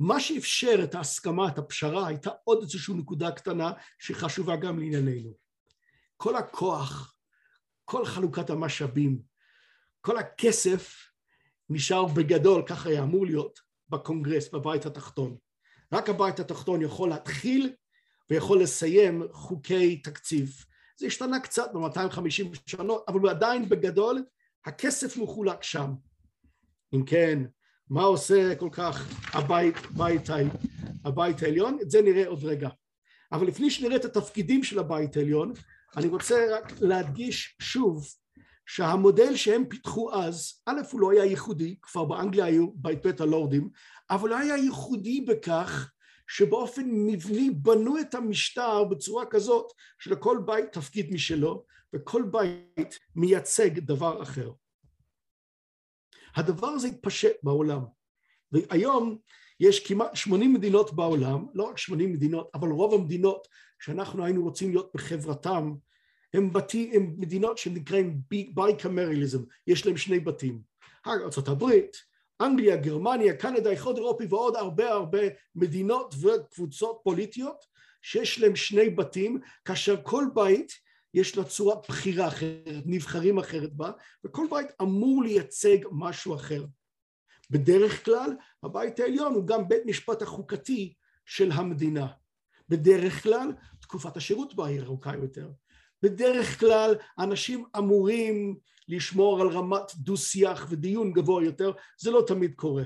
מה שאפשר את ההסכמה, את הפשרה, הייתה עוד איזושהי נקודה קטנה שחשובה גם לענייננו. כל הכוח, כל חלוקת המשאבים, כל הכסף נשאר בגדול, ככה היה אמור להיות, בקונגרס, בבית התחתון. רק הבית התחתון יכול להתחיל ויכול לסיים חוקי תקציב. זה השתנה קצת ב-250 שנות, אבל עדיין בגדול הכסף מחולק שם. אם כן, מה עושה כל כך הבית, בית, הבית העליון? את זה נראה עוד רגע. אבל לפני שנראה את התפקידים של הבית העליון, אני רוצה רק להדגיש שוב שהמודל שהם פיתחו אז, א' הוא לא היה ייחודי, כבר באנגליה היו בית בית הלורדים, אבל הוא היה ייחודי בכך שבאופן מבני בנו את המשטר בצורה כזאת שלכל בית תפקיד משלו וכל בית מייצג דבר אחר. הדבר הזה התפשט בעולם והיום יש כמעט 80 מדינות בעולם, לא רק 80 מדינות, אבל רוב המדינות שאנחנו היינו רוצים להיות בחברתם הם, בתי, הם מדינות שנקראים בייקמריאליזם, יש להם שני בתים. ארה"ב, אנגליה, גרמניה, קנדה, איחוד אירופי ועוד הרבה הרבה מדינות וקבוצות פוליטיות שיש להם שני בתים, כאשר כל בית יש לה צורה בחירה אחרת, נבחרים אחרת בה, וכל בית אמור לייצג משהו אחר. בדרך כלל הבית העליון הוא גם בית משפט החוקתי של המדינה. בדרך כלל תקופת השירות בה היא ארוכה יותר. בדרך כלל אנשים אמורים לשמור על רמת דו שיח ודיון גבוה יותר, זה לא תמיד קורה.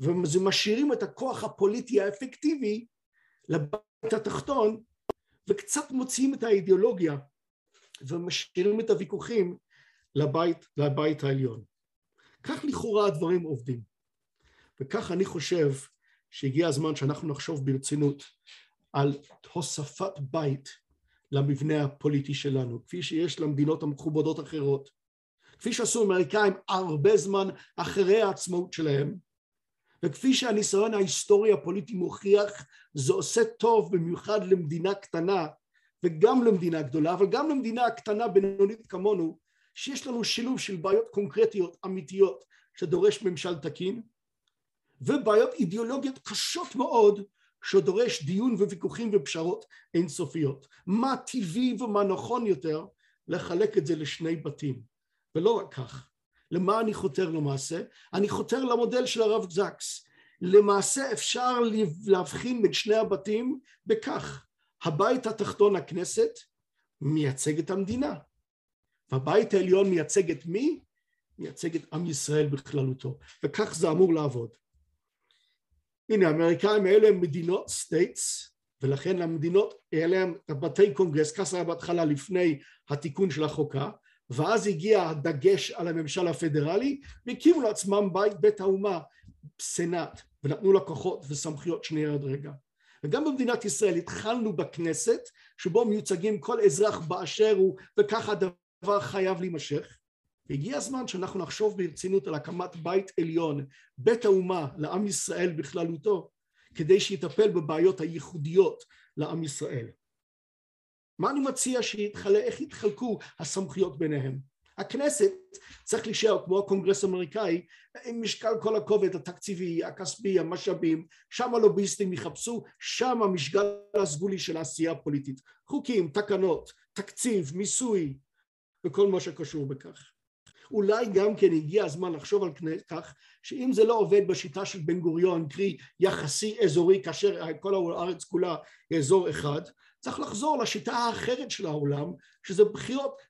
וזה משאירים את הכוח הפוליטי האפקטיבי לבית התחתון וקצת מוציאים את האידיאולוגיה ומשאירים את הוויכוחים לבית, לבית העליון. כך לכאורה הדברים עובדים. וכך אני חושב שהגיע הזמן שאנחנו נחשוב ברצינות על הוספת בית למבנה הפוליטי שלנו, כפי שיש למדינות המכובדות אחרות, כפי שעשו אמריקאים הרבה זמן אחרי העצמאות שלהם, וכפי שהניסיון ההיסטורי הפוליטי מוכיח, זה עושה טוב במיוחד למדינה קטנה וגם למדינה גדולה, אבל גם למדינה קטנה בינונית כמונו, שיש לנו שילוב של בעיות קונקרטיות אמיתיות שדורש ממשל תקין, ובעיות אידיאולוגיות קשות מאוד שדורש דיון וויכוחים ופשרות אינסופיות. מה טבעי ומה נכון יותר לחלק את זה לשני בתים. ולא רק כך. למה אני חותר למעשה? אני חותר למודל של הרב זקס. למעשה אפשר להבחין בין שני הבתים בכך. הבית התחתון הכנסת מייצג את המדינה. והבית העליון מייצג את מי? מייצג את עם ישראל בכללותו. וכך זה אמור לעבוד. הנה האמריקאים האלה הם מדינות states ולכן למדינות אלה הם בתי קונגרס ככה היה בהתחלה לפני התיקון של החוקה ואז הגיע הדגש על הממשל הפדרלי והקימו לעצמם בית בית האומה סנאט ונתנו לה כוחות וסמכויות שנראה עוד רגע. וגם במדינת ישראל התחלנו בכנסת שבו מיוצגים כל אזרח באשר הוא וככה הדבר חייב להימשך והגיע הזמן שאנחנו נחשוב ברצינות על הקמת בית עליון, בית האומה לעם ישראל בכללותו, כדי שיטפל בבעיות הייחודיות לעם ישראל. מה אני מציע שיתחלה, איך יתחלקו הסמכויות ביניהם? הכנסת צריך להישאר כמו הקונגרס האמריקאי עם משקל כל הכובד התקציבי, הכספי, המשאבים, שם הלוביסטים יחפשו, שם המשקל הסגולי של העשייה הפוליטית. חוקים, תקנות, תקציב, מיסוי וכל מה שקשור בכך. אולי גם כן הגיע הזמן לחשוב על כך שאם זה לא עובד בשיטה של בן גוריון קרי יחסי אזורי כאשר כל הארץ כולה אזור אחד צריך לחזור לשיטה האחרת של העולם שזה בחירות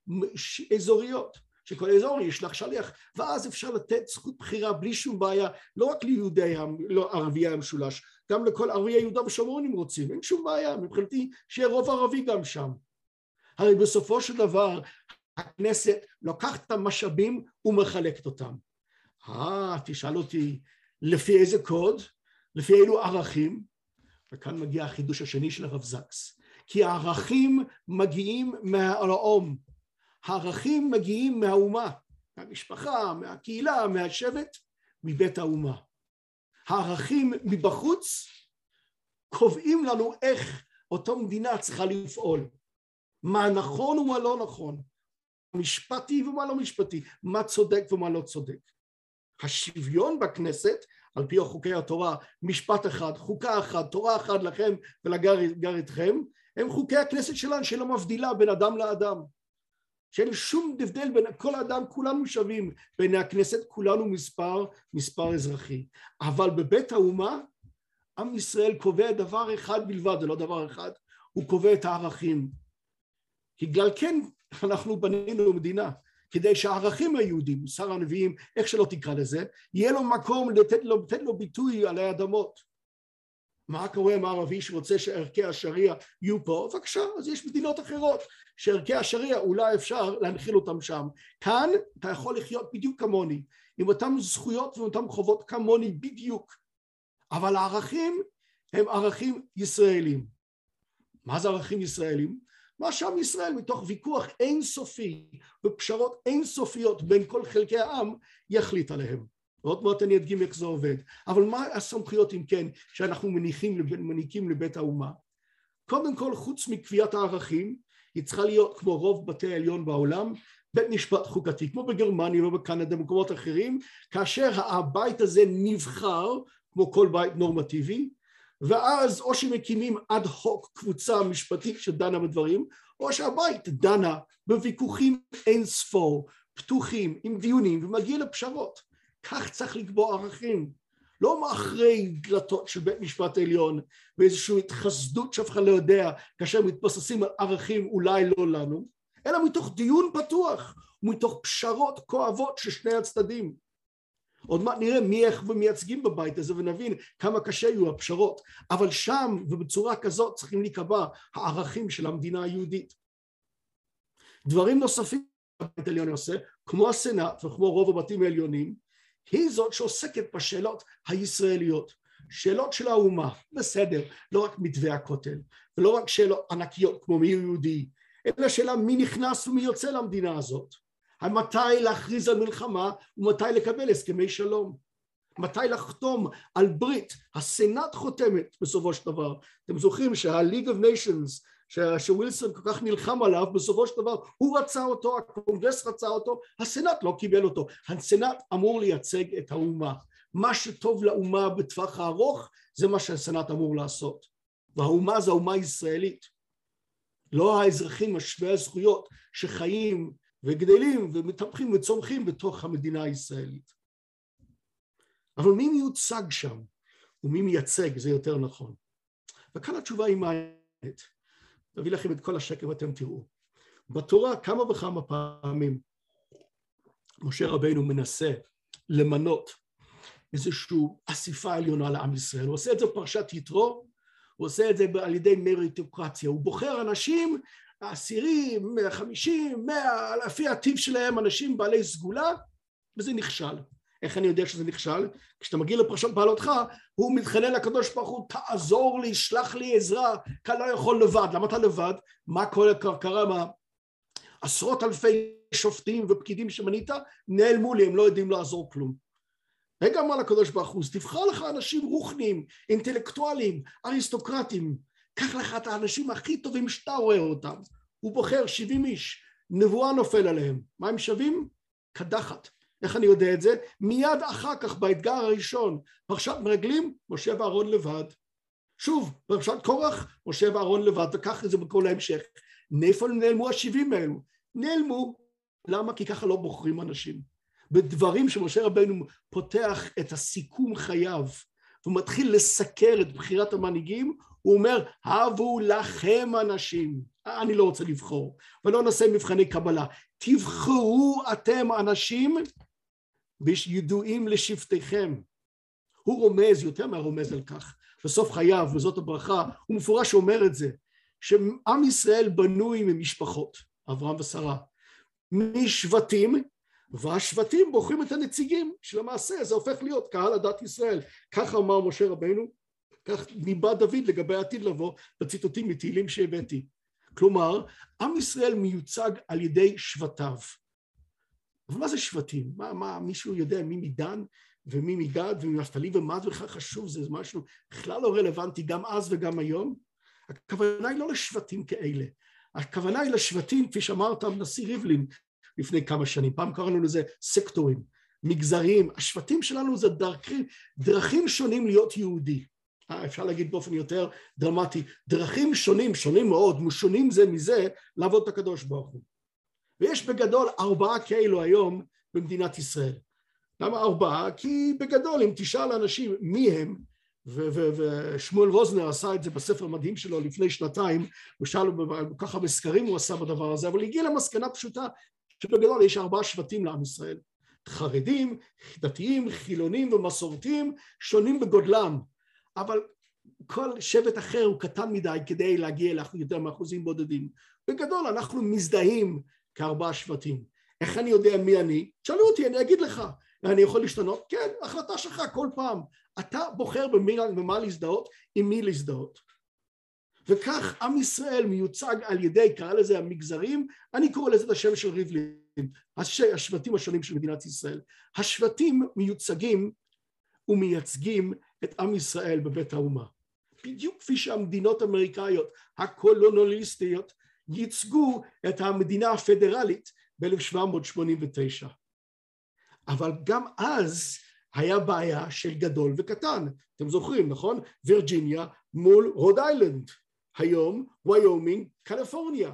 אזוריות שכל אזור יש לך שליח ואז אפשר לתת זכות בחירה בלי שום בעיה לא רק ליהודי לא ערביי המשולש גם לכל ערביי יהודה ושומרון אם רוצים אין שום בעיה מבחינתי שיהיה רוב ערבי גם שם. הרי בסופו של דבר הכנסת לוקחת את המשאבים ומחלקת אותם. אה, תשאל אותי, לפי איזה קוד? לפי אילו ערכים? וכאן מגיע החידוש השני של הרב זקס. כי הערכים מגיעים מהלאום, הערכים מגיעים מהאומה, מהמשפחה, מהקהילה, מהשבט, מבית האומה. הערכים מבחוץ קובעים לנו איך אותו מדינה צריכה לפעול, מה נכון ומה לא נכון, משפטי ומה לא משפטי, מה צודק ומה לא צודק. השוויון בכנסת, על פי חוקי התורה, משפט אחד, חוקה אחת, תורה אחת לכם ולגר איתכם, הם חוקי הכנסת שלנו שלא מבדילה בין אדם לאדם. שאין שום הבדל בין כל אדם, כולנו שווים, בין הכנסת כולנו מספר, מספר אזרחי. אבל בבית האומה עם ישראל קובע דבר אחד בלבד, זה לא דבר אחד, הוא קובע את הערכים. בגלל כן אנחנו בנינו מדינה, כדי שהערכים היהודים, מוסר הנביאים, איך שלא תקרא לזה, יהיה לו מקום לתת לו, לתת לו ביטוי על האדמות. מה קורה עם הערבי שרוצה שערכי השריעה יהיו פה? בבקשה, אז יש מדינות אחרות שערכי השריעה אולי אפשר להנחיל אותם שם. כאן אתה יכול לחיות בדיוק כמוני, עם אותן זכויות ואותן חובות כמוני בדיוק. אבל הערכים הם ערכים ישראלים. מה זה ערכים ישראלים? מה שעם ישראל מתוך ויכוח אינסופי ופשרות אינסופיות בין כל חלקי העם יחליט עליהם. ועוד מעט אני אדגים איך זה עובד. אבל מה הסמכויות אם כן שאנחנו מניחים, מניקים לבית האומה? קודם כל חוץ מקביעת הערכים היא צריכה להיות כמו רוב בתי העליון בעולם בית משפט חוקתי כמו בגרמניה ובקנדה ובמקומות אחרים כאשר הבית הזה נבחר כמו כל בית נורמטיבי ואז או שמקימים אד הוק קבוצה משפטית שדנה בדברים או שהבית דנה בוויכוחים אין ספור פתוחים עם דיונים ומגיע לפשרות. כך צריך לקבוע ערכים. לא מאחרי דלתות של בית משפט עליון ואיזושהי התחסדות שאף אחד לא יודע כאשר מתבססים על ערכים אולי לא לנו אלא מתוך דיון פתוח ומתוך פשרות כואבות של שני הצדדים עוד מעט נראה מי איך ומייצגים בבית הזה ונבין כמה קשה יהיו הפשרות. אבל שם ובצורה כזאת צריכים להיקבע הערכים של המדינה היהודית. דברים נוספים שהבית העליון עושה כמו הסנאט וכמו רוב הבתים העליונים היא זאת שעוסקת בשאלות הישראליות. שאלות של האומה בסדר לא רק מתווה הכותל ולא רק שאלות ענקיות כמו מי יהודי אלא שאלה מי נכנס ומי יוצא למדינה הזאת מתי להכריז על מלחמה ומתי לקבל הסכמי שלום. מתי לחתום על ברית. הסנאט חותמת בסופו של דבר. אתם זוכרים שה-League of Nations שווילסון כל כך נלחם עליו בסופו של דבר הוא רצה אותו הקונגרס רצה אותו הסנאט לא קיבל אותו. הסנאט אמור לייצג את האומה. מה שטוב לאומה בטווח הארוך זה מה שהסנאט אמור לעשות. והאומה זה האומה הישראלית. לא האזרחים השווי הזכויות שחיים וגדלים ומתהפכים וצומחים בתוך המדינה הישראלית. אבל מי מיוצג שם ומי מייצג זה יותר נכון. וכאן התשובה היא מעניינת. נביא לכם את כל השקף ואתם תראו. בתורה כמה וכמה פעמים משה רבינו מנסה למנות איזושהי אסיפה עליונה לעם ישראל. הוא עושה את זה בפרשת יתרו, הוא עושה את זה על ידי מריטוקרציה. הוא בוחר אנשים העשירים, חמישים, מאה, לפי הטיב שלהם אנשים בעלי סגולה, וזה נכשל. איך אני יודע שזה נכשל? כשאתה מגיע לפרשת בעלותך, הוא מתחנן לקדוש ברוך הוא, תעזור לי, שלח לי עזרה, אני לא יכול לבד. למה אתה לבד? מה קורה, קרה מה? עשרות אלפי שופטים ופקידים שמנית, נעלמו לי, הם לא יודעים לעזור כלום. רגע אמר לקדוש ברוך הוא, תבחר לך אנשים רוחניים, אינטלקטואלים, אריסטוקרטים, קח לך את האנשים הכי טובים שאתה רואה אותם. הוא בוחר 70 איש, נבואה נופל עליהם. מה הם שווים? קדחת. איך אני יודע את זה? מיד אחר כך באתגר הראשון, פרשת מרגלים, משה ואהרון לבד. שוב, פרשת קורח, משה ואהרון לבד, וכך זה בכל ההמשך. מאיפה נעלמו השבעים האלו? נעלמו. למה? כי ככה לא בוחרים אנשים. בדברים שמשה רבנו פותח את הסיכום חייו ומתחיל לסקר את בחירת המנהיגים, הוא אומר, הבו לכם אנשים, אני לא רוצה לבחור, ולא נעשה מבחני קבלה, תבחרו אתם אנשים ידועים לשבטיכם. הוא רומז, יותר מהרומז על כך, בסוף חייו, וזאת הברכה, הוא מפורש אומר את זה, שעם ישראל בנוי ממשפחות, אברהם ושרה, משבטים, והשבטים בוחרים את הנציגים, שלמעשה זה הופך להיות קהל הדת ישראל. ככה אמר משה רבנו, כך ניבא דוד לגבי העתיד לבוא בציטוטים מתהילים שהבאתי. כלומר, עם ישראל מיוצג על ידי שבטיו. אבל מה זה שבטים? מה, מה, מישהו יודע מי מדן ומי מגד ומנפתלי ומה זה בכלל חשוב? זה משהו בכלל לא רלוונטי גם אז וגם היום? הכוונה היא לא לשבטים כאלה. הכוונה היא לשבטים, כפי שאמרת הנשיא ריבלין לפני כמה שנים, פעם קראנו לזה סקטורים, מגזרים, השבטים שלנו זה דרכים, דרכים שונים להיות יהודי. אה, אפשר להגיד באופן יותר דרמטי, דרכים שונים, שונים מאוד, שונים זה מזה, לעבוד את הקדוש ברוך הוא. ויש בגדול ארבעה כאלו היום במדינת ישראל. למה ארבעה? כי בגדול אם תשאל אנשים מי הם, ושמואל רוזנר עשה את זה בספר המדהים שלו לפני שנתיים, הוא שאל ככה בסקרים הוא עשה בדבר הזה, אבל הגיע למסקנה פשוטה שבגדול יש ארבעה שבטים לעם ישראל, חרדים, דתיים, חילונים ומסורתיים שונים בגודלם, אבל כל שבט אחר הוא קטן מדי כדי להגיע יותר מאחוזים בודדים. בגדול אנחנו מזדהים כארבעה שבטים. איך אני יודע מי אני? תשאלו אותי, אני אגיד לך. אני יכול להשתנות? כן, החלטה שלך כל פעם. אתה בוחר במה להזדהות, עם מי להזדהות. וכך עם ישראל מיוצג על ידי, קרא לזה המגזרים, אני קורא לזה את השם של ריבלין, השבטים השונים של מדינת ישראל. השבטים מיוצגים ומייצגים את עם ישראל בבית האומה. בדיוק כפי שהמדינות האמריקאיות הקולונוליסטיות ייצגו את המדינה הפדרלית ב-1789. אבל גם אז היה בעיה של גדול וקטן. אתם זוכרים, נכון? וירג'יניה מול רוד איילנד. היום ויומינג, קליפורניה.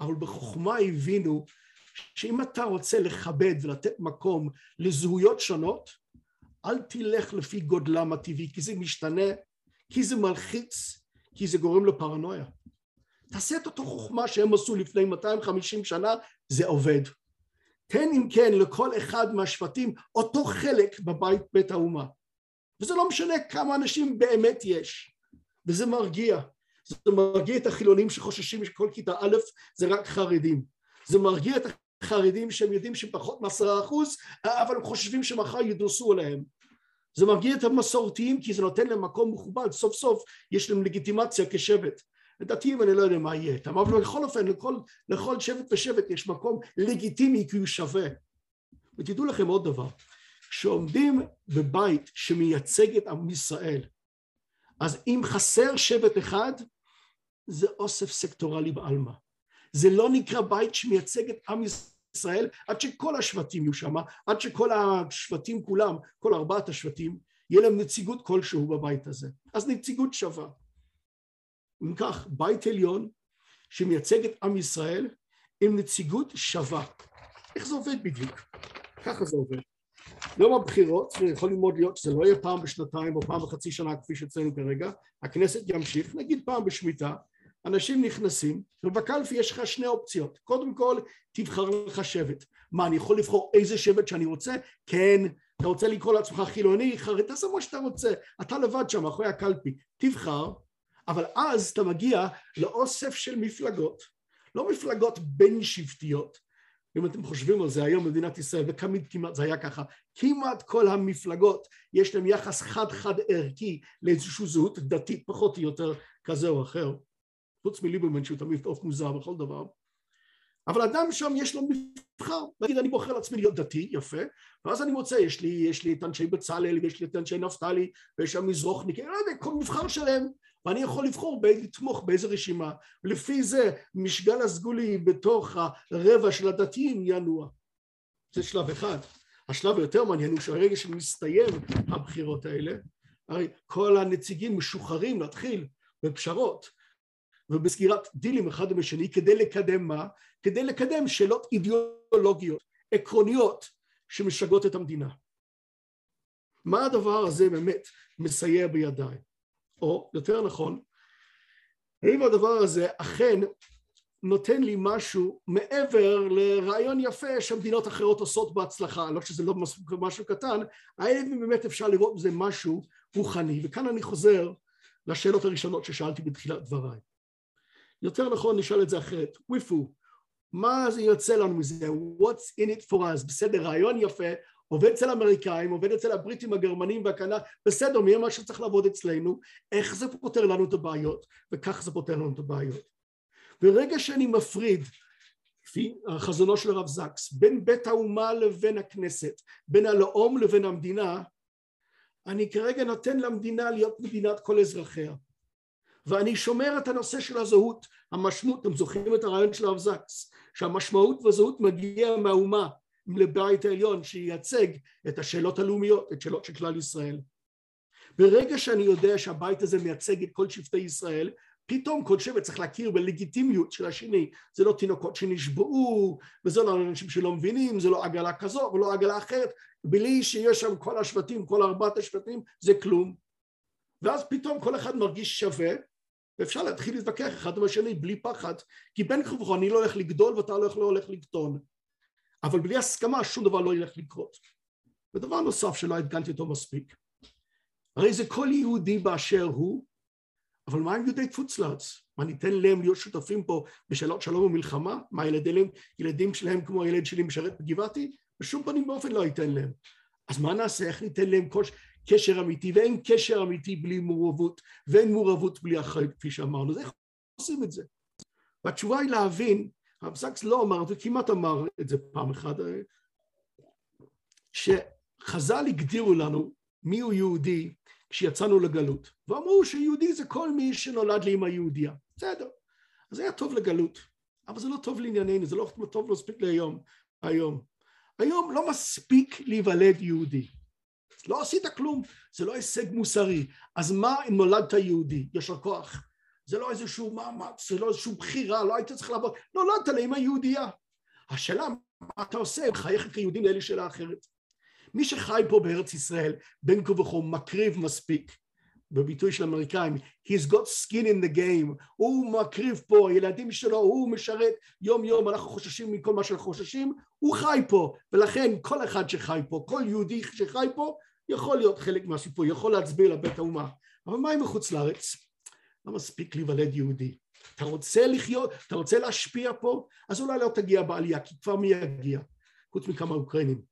אבל בחוכמה הבינו שאם אתה רוצה לכבד ולתת מקום לזהויות שונות, אל תלך לפי גודלם הטבעי, כי זה משתנה, כי זה מלחיץ, כי זה גורם לפרנויה. תעשה את אותו חוכמה שהם עשו לפני 250 שנה, זה עובד. תן אם כן לכל אחד מהשבטים אותו חלק בבית בית האומה. וזה לא משנה כמה אנשים באמת יש, וזה מרגיע. זה מרגיע את החילונים שחוששים שכל כיתה א' זה רק חרדים. זה מרגיע את החרדים שהם יודעים שפחות מעשרה אחוז, אבל הם חושבים שמחר ידרסו עליהם. זה מרגיע את המסורתיים כי זה נותן להם מקום מכובד, סוף סוף יש להם לגיטימציה כשבט. לדעתיים אני לא יודע מה יהיה איתם, אבל בכל אופן לכל, לכל שבט ושבט יש מקום לגיטימי כי הוא שווה. ותדעו לכם עוד דבר, כשעומדים בבית שמייצג את עם ישראל, אז אם חסר שבט אחד, זה אוסף סקטורלי בעלמא. זה לא נקרא בית שמייצג את עם ישראל עד שכל השבטים יהיו שם, עד שכל השבטים כולם, כל ארבעת השבטים, יהיה להם נציגות כלשהו בבית הזה. אז נציגות שווה. אם כך, בית עליון שמייצג את עם ישראל עם נציגות שווה. איך זה עובד בדיוק? ככה זה עובד. יום הבחירות, יכול ללמוד להיות שזה לא יהיה פעם בשנתיים או פעם בחצי שנה כפי שאצלנו כרגע, הכנסת ימשיך, נגיד פעם בשמיטה, אנשים נכנסים, ובקלפי יש לך שני אופציות. קודם כל, תבחר לך שבט. מה, אני יכול לבחור איזה שבט שאני רוצה? כן. אתה רוצה לקרוא לעצמך חילוני, חרדי, תעשה מה שאתה רוצה. אתה לבד שם, אחרי הקלפי. תבחר, אבל אז אתה מגיע לאוסף של מפלגות, לא מפלגות בין שבטיות, אם אתם חושבים על זה היום במדינת ישראל, ותמיד כמעט זה היה ככה, כמעט כל המפלגות יש להם יחס חד חד ערכי לאיזושהי זהות דתית פחות או יותר כזה או אחר, חוץ מליברמן שהוא תמיד עוף מוזר בכל דבר, אבל אדם שם יש לו מבחר, נגיד אני בוחר לעצמי להיות דתי, יפה, ואז אני מוצא, יש לי, יש לי את אנשי בצלאל, ויש לי את אנשי נפתלי, ויש שם מזרוחניקים, לא יודע, כל מבחר שלהם, ואני יכול לבחור לתמוך באיזה רשימה, ולפי זה משגל הסגולי בתוך הרבע של הדתיים ינוע. זה שלב אחד. השלב היותר מעניין הוא שהרגע שמסתיים הבחירות האלה, הרי כל הנציגים משוחררים להתחיל בפשרות ובסגירת דילים אחד עם השני כדי לקדם מה? כדי לקדם שאלות אידיאולוגיות, עקרוניות, שמשגעות את המדינה. מה הדבר הזה באמת מסייע בידיי? או יותר נכון, האם הדבר הזה אכן נותן לי משהו מעבר לרעיון יפה שמדינות אחרות עושות בהצלחה, לא שזה לא משהו קטן, האם באמת אפשר לראות בזה משהו רוחני, וכאן אני חוזר לשאלות הראשונות ששאלתי בתחילת דבריי. יותר נכון נשאל את זה אחרת, וויפו, מה זה יוצא לנו מזה, what's in it for us, בסדר, רעיון יפה, עובד אצל האמריקאים, עובד אצל הבריטים, הגרמנים והקנדה, בסדר, מי מה שצריך לעבוד אצלנו, איך זה פותר לנו את הבעיות, וכך זה פותר לנו את הבעיות. ברגע שאני מפריד, לפי חזונו של הרב זקס, בין בית האומה לבין הכנסת, בין הלאום לבין המדינה, אני כרגע נותן למדינה להיות מדינת כל אזרחיה. ואני שומר את הנושא של הזהות, המשמעות, אתם זוכרים את הרעיון של הרב זקס, שהמשמעות והזהות מגיעה מהאומה לבית העליון שייצג את השאלות הלאומיות, את שאלות של כלל ישראל. ברגע שאני יודע שהבית הזה מייצג את כל שבטי ישראל, פתאום כל שבט צריך להכיר בלגיטימיות של השני, זה לא תינוקות שנשבעו, וזה לא אנשים שלא מבינים, זה לא עגלה כזו ולא עגלה אחרת, בלי שיש שם כל השבטים, כל ארבעת השבטים, זה כלום. ואז פתאום כל אחד מרגיש שווה, ואפשר להתחיל להתווכח אחד עם השני בלי פחד, כי בין כה וכה אני לא הולך לגדול ואתה לא הולך לקטון. אבל בלי הסכמה שום דבר לא ילך לקרות. ודבר נוסף שלא הדגנתי אותו מספיק, הרי זה כל יהודי באשר הוא, אבל מה עם יהודי חוץ לארץ? מה ניתן להם להיות שותפים פה בשאלות שלום ומלחמה? מה ילדים, ילדים שלהם כמו הילד שלי משרת בגבעתי? בשום פנים ואופן לא ייתן להם. אז מה נעשה? איך ניתן להם קשר אמיתי? ואין קשר אמיתי בלי מעורבות, ואין מעורבות בלי אחריות, כפי שאמרנו. אז איך עושים את זה? והתשובה היא להבין, הרב זקס לא אמר, וכמעט אמר את זה פעם אחת, שחז"ל הגדירו לנו מיהו יהודי כשיצאנו לגלות, ואמרו שיהודי זה כל מי שנולד לאמא יהודייה. בסדר, אז היה טוב לגלות, אבל זה לא טוב לענייננו, זה לא טוב מספיק להיום, היום. היום לא מספיק להיוולד יהודי. לא עשית כלום, זה לא הישג מוסרי. אז מה אם נולדת יהודי? יש לו כוח. זה לא איזשהו מאמץ, זה לא איזושהי בחירה, לא היית צריך לעבוד. נולדת לאמא יהודייה. השאלה, מה אתה עושה? חייך כיהודים לאלה שאלה אחרת. מי שחי פה בארץ ישראל, בין כה וכה מקריב מספיק. בביטוי של האמריקאים, he's got skin in the game, הוא מקריב פה, הילדים שלו, הוא משרת יום יום, אנחנו חוששים מכל מה שאנחנו חוששים, הוא חי פה, ולכן כל אחד שחי פה, כל יהודי שחי פה, יכול להיות חלק מהסיפור, יכול להצביע לבית האומה, אבל מה עם מחוץ לארץ? לא מספיק להיוולד יהודי. אתה רוצה לחיות, אתה רוצה להשפיע פה, אז אולי לא תגיע בעלייה, כי כבר מי יגיע? חוץ מכמה אוקראינים.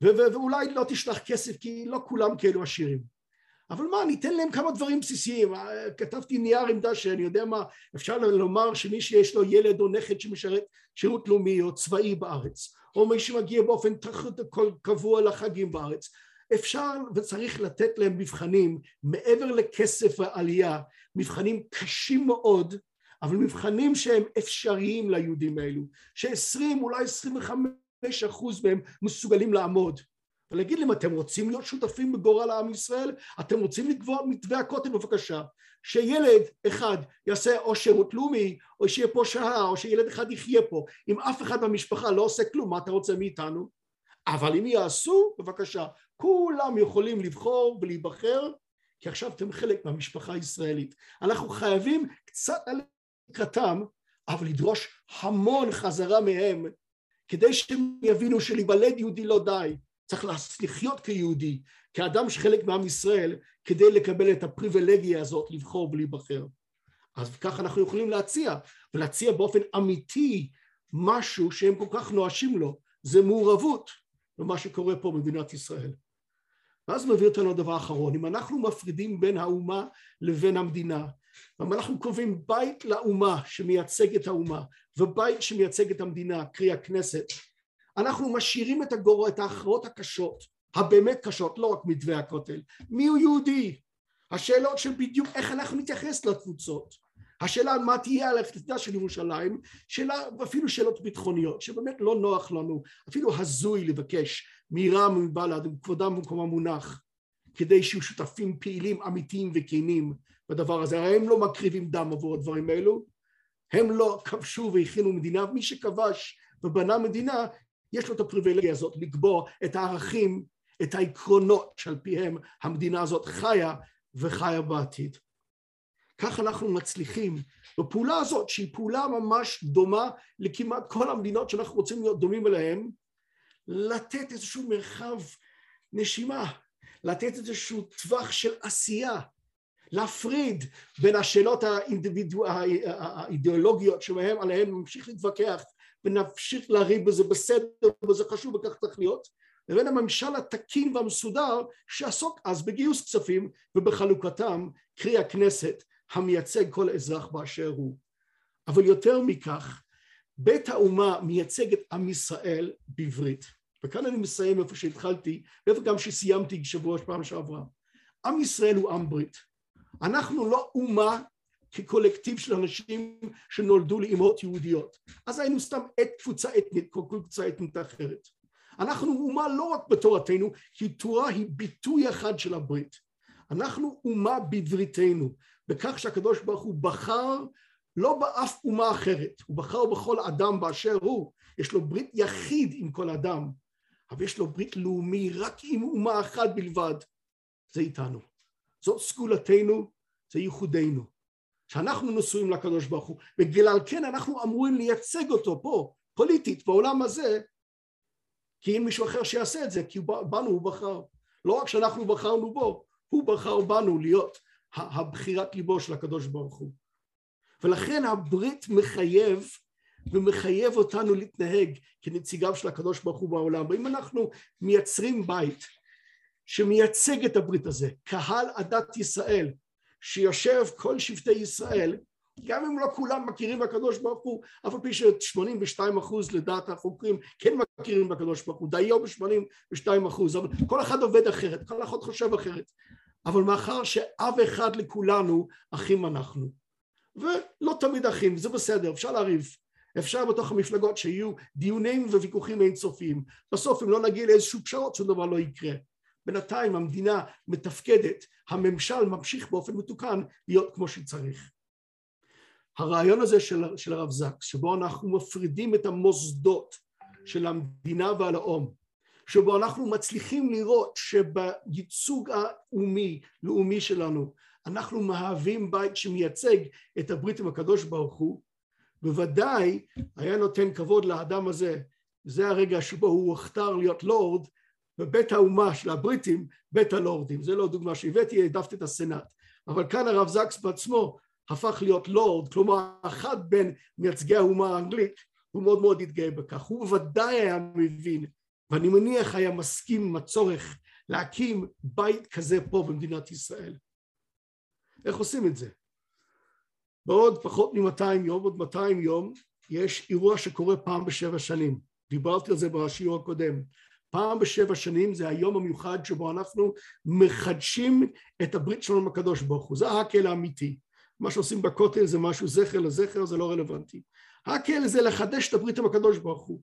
ואולי לא תשלח כסף, כי לא כולם כאלו עשירים. אבל מה, ניתן להם כמה דברים בסיסיים. כתבתי נייר עמדה שאני יודע מה, אפשר לומר שמי שיש לו ילד או נכד שמשרת שירות לאומי או צבאי בארץ, או מי שמגיע באופן קבוע לחגים בארץ, אפשר וצריך לתת להם מבחנים מעבר לכסף ועלייה, מבחנים קשים מאוד, אבל מבחנים שהם אפשריים ליהודים האלו, שעשרים אולי עשרים וחמש אחוז מהם מסוגלים לעמוד. ולהגיד להם אתם רוצים להיות שותפים בגורל עם ישראל? אתם רוצים לקבוע מתווה הכותל? בבקשה. שילד אחד יעשה או שירות לאומי או שיהיה פה שעה או שילד אחד יחיה פה. אם אף אחד במשפחה לא עושה כלום מה אתה רוצה מאיתנו? אבל אם יעשו בבקשה כולם יכולים לבחור ולהיבחר כי עכשיו אתם חלק מהמשפחה הישראלית. אנחנו חייבים קצת לקראתם אבל לדרוש המון חזרה מהם כדי שהם יבינו שלהיוולד יהודי לא די צריך לחיות כיהודי, כאדם שחלק מעם ישראל, כדי לקבל את הפריבילגיה הזאת לבחור ולהיבחר. אז ככה אנחנו יכולים להציע, ולהציע באופן אמיתי משהו שהם כל כך נואשים לו, זה מעורבות במה שקורה פה במדינת ישראל. ואז מביא אותנו לדבר האחרון, אם אנחנו מפרידים בין האומה לבין המדינה, אם אנחנו קובעים בית לאומה שמייצג את האומה ובית שמייצג את המדינה, קרי הכנסת, אנחנו משאירים את, הגור... את ההכרעות הקשות, הבאמת קשות, לא רק מתווה הכותל, מי הוא יהודי? השאלות של בדיוק איך אנחנו נתייחס לתפוצות, השאלה מה תהיה על הפתידה של ירושלים, שאלה, אפילו שאלות ביטחוניות, שבאמת לא נוח לנו, אפילו הזוי לבקש מרם ומבל"ד וכבודם במקומם מונח, כדי שיהיו שותפים פעילים אמיתיים וכנים בדבר הזה, הרי הם לא מקריבים דם עבור הדברים האלו, הם לא כבשו והכינו מדינה, ומי שכבש ובנה מדינה יש לו את הפריבילגיה הזאת לקבוע את הערכים, את העקרונות שעל פיהם המדינה הזאת חיה וחיה בעתיד. כך אנחנו מצליחים בפעולה הזאת שהיא פעולה ממש דומה לכמעט כל המדינות שאנחנו רוצים להיות דומים אליהן לתת איזשהו מרחב נשימה, לתת איזשהו טווח של עשייה, להפריד בין השאלות האידיאולוגיות שעליהן ממשיך להתווכח ונמשיך לריב בזה בסדר וזה חשוב וכך צריך להיות. לבין הממשל התקין והמסודר שעסוק אז בגיוס כספים ובחלוקתם קרי הכנסת המייצג כל אזרח באשר הוא. אבל יותר מכך בית האומה מייצג את עם ישראל בעברית. וכאן אני מסיים איפה שהתחלתי ואיפה גם שסיימתי שבוע פעם שעברה עם ישראל הוא עם ברית. אנחנו לא אומה כקולקטיב של אנשים שנולדו לאמהות יהודיות. אז היינו סתם את קבוצה אתנית, כל קבוצה אתנית אחרת. אנחנו אומה לא רק בתורתנו, כי תורה היא ביטוי אחד של הברית. אנחנו אומה בבריתנו, בכך שהקדוש ברוך הוא בחר לא באף אומה אחרת, הוא בחר בכל אדם באשר הוא, יש לו ברית יחיד עם כל אדם, אבל יש לו ברית לאומי רק עם אומה אחת בלבד, זה איתנו. זאת סגולתנו, זה ייחודנו. שאנחנו נשואים לקדוש ברוך הוא, בגלל כן אנחנו אמורים לייצג אותו פה, פוליטית, בעולם הזה, כי אין מישהו אחר שיעשה את זה, כי בנו הוא בחר. לא רק שאנחנו בחרנו בו, הוא בחר בנו להיות הבחירת ליבו של הקדוש ברוך הוא. ולכן הברית מחייב ומחייב אותנו להתנהג כנציגיו של הקדוש ברוך הוא בעולם. ואם אנחנו מייצרים בית שמייצג את הברית הזה, קהל עדת ישראל, שיושב כל שבטי ישראל, גם אם לא כולם מכירים בקדוש ברוך הוא, אף על פי ש-82 אחוז לדעת החוקרים כן מכירים בקדוש ברוך הוא, דיו ב-82 אחוז, אבל כל אחד עובד אחרת, כל אחד חושב אחרת. אבל מאחר שאב אחד לכולנו, אחים אנחנו. ולא תמיד אחים, זה בסדר, אפשר לריב. אפשר בתוך המפלגות שיהיו דיונים וויכוחים אינסופיים. בסוף אם לא נגיע לאיזשהו פשרות, שום דבר לא יקרה. בינתיים המדינה מתפקדת, הממשל ממשיך באופן מתוקן להיות כמו שצריך. הרעיון הזה של, של הרב זקס, שבו אנחנו מפרידים את המוסדות של המדינה והלאום, שבו אנחנו מצליחים לראות שבייצוג הלאומי, לאומי שלנו, אנחנו מהווים בית שמייצג את הברית עם הקדוש ברוך הוא, בוודאי היה נותן כבוד לאדם הזה, זה הרגע שבו הוא הוכתר להיות לורד, בבית האומה של הבריטים, בית הלורדים, זה לא דוגמה שהבאתי, העדפתי את הסנאט, אבל כאן הרב זקס בעצמו הפך להיות לורד, כלומר אחד בין מייצגי האומה האנגלית, הוא מאוד מאוד התגאה בכך, הוא בוודאי היה מבין, ואני מניח היה מסכים עם הצורך להקים בית כזה פה במדינת ישראל. איך עושים את זה? בעוד פחות מ-200 יום, עוד 200 יום, יש אירוע שקורה פעם בשבע שנים. דיברתי על זה בשיעור הקודם. פעם בשבע שנים זה היום המיוחד שבו אנחנו מחדשים את הברית שלנו עם הקדוש ברוך הוא. זה ההקל האמיתי. מה שעושים בכותל זה משהו זכר לזכר, זה לא רלוונטי. ההקל זה לחדש את הברית עם הקדוש ברוך הוא.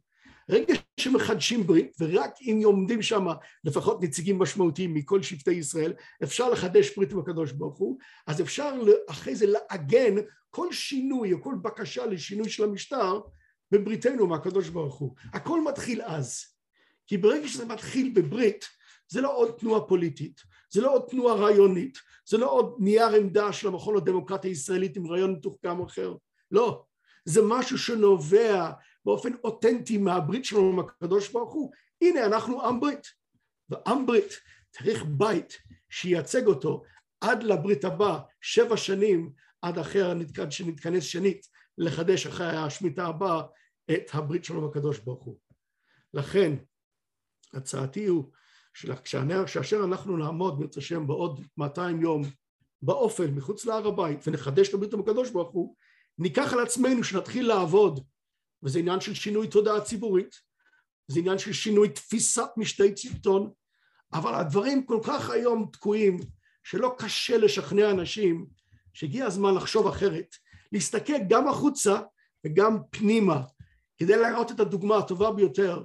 רגע שמחדשים ברית, ורק אם עומדים שם לפחות נציגים משמעותיים מכל שבטי ישראל, אפשר לחדש ברית עם הקדוש ברוך הוא, אז אפשר אחרי זה לעגן כל שינוי או כל בקשה לשינוי של המשטר בבריתנו מהקדוש ברוך הוא. הכל מתחיל אז. כי ברגע שזה מתחיל בברית, זה לא עוד תנועה פוליטית, זה לא עוד תנועה רעיונית, זה לא עוד נייר עמדה של המכון לדמוקרטיה הישראלית עם רעיון מתוחכם אחר, לא. זה משהו שנובע באופן אותנטי מהברית שלנו עם הקדוש ברוך הוא. הנה אנחנו עם ברית, ועם ברית צריך בית שייצג אותו עד לברית הבאה, שבע שנים עד אחר שנתכנס שנית לחדש אחרי השמיטה הבאה את הברית שלנו עם הקדוש ברוך הוא. לכן הצעתי הוא שכאשר אנחנו נעמוד בעזרת השם בעוד 200 יום באופל מחוץ להר הבית ונחדש את הברית עם הקדוש ברוך הוא ניקח על עצמנו שנתחיל לעבוד. וזה עניין של שינוי תודעה ציבורית, זה עניין של שינוי תפיסת משתי צלטון, אבל הדברים כל כך היום תקועים, שלא קשה לשכנע אנשים שהגיע הזמן לחשוב אחרת, להסתכל גם החוצה וגם פנימה, כדי להראות את הדוגמה הטובה ביותר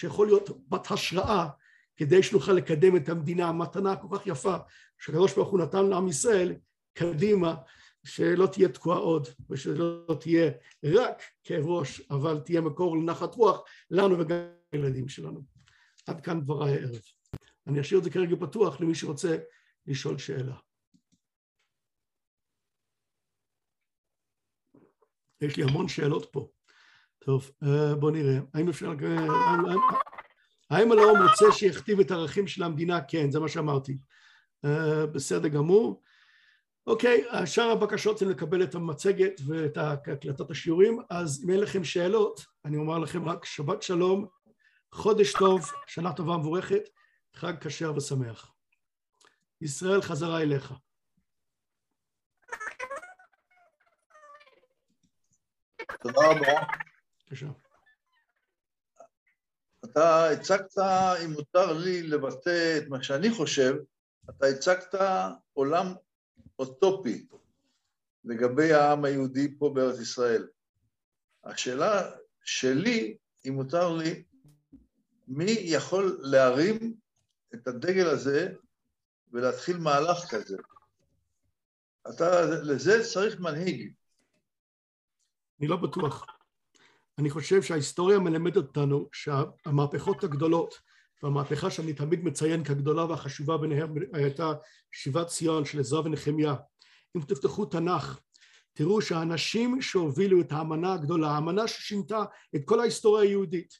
שיכול להיות בת השראה כדי שנוכל לקדם את המדינה, המתנה הכל כך יפה שהקדוש ברוך הוא נתן לעם ישראל, קדימה שלא תהיה תקועה עוד ושלא תהיה רק כאב ראש אבל תהיה מקור לנחת רוח לנו וגם לילדים שלנו. עד כאן דבריי הערב. אני אשאיר את זה כרגע פתוח למי שרוצה לשאול שאלה. יש לי המון שאלות פה. טוב, אה, בוא נראה. האם אפשר... האם הלאום רוצה שיכתיב את הערכים של המדינה? כן, זה מה שאמרתי. אה, בסדר גמור. אוקיי, שאר הבקשות זה לקבל את המצגת ואת הקלטת השיעורים, אז אם אין לכם שאלות, אני אומר לכם רק שבת שלום, חודש טוב, שנה טובה ומבורכת, חג כשר ושמח. ישראל חזרה אליך. תודה רבה. בבקשה. אתה הצגת, אם מותר לי לבטא את מה שאני חושב, אתה הצגת עולם אוטופי לגבי העם היהודי פה בארץ ישראל. השאלה שלי, אם מותר לי, מי יכול להרים את הדגל הזה ולהתחיל מהלך כזה? אתה, לזה צריך מנהיג. אני לא בטוח. אני חושב שההיסטוריה מלמדת אותנו שהמהפכות הגדולות והמהפכה שאני תמיד מציין כגדולה והחשובה ביניהם הייתה שיבת ציון של עזרא ונחמיה. אם תפתחו תנ"ך, תראו שהאנשים שהובילו את האמנה הגדולה, האמנה ששינתה את כל ההיסטוריה היהודית,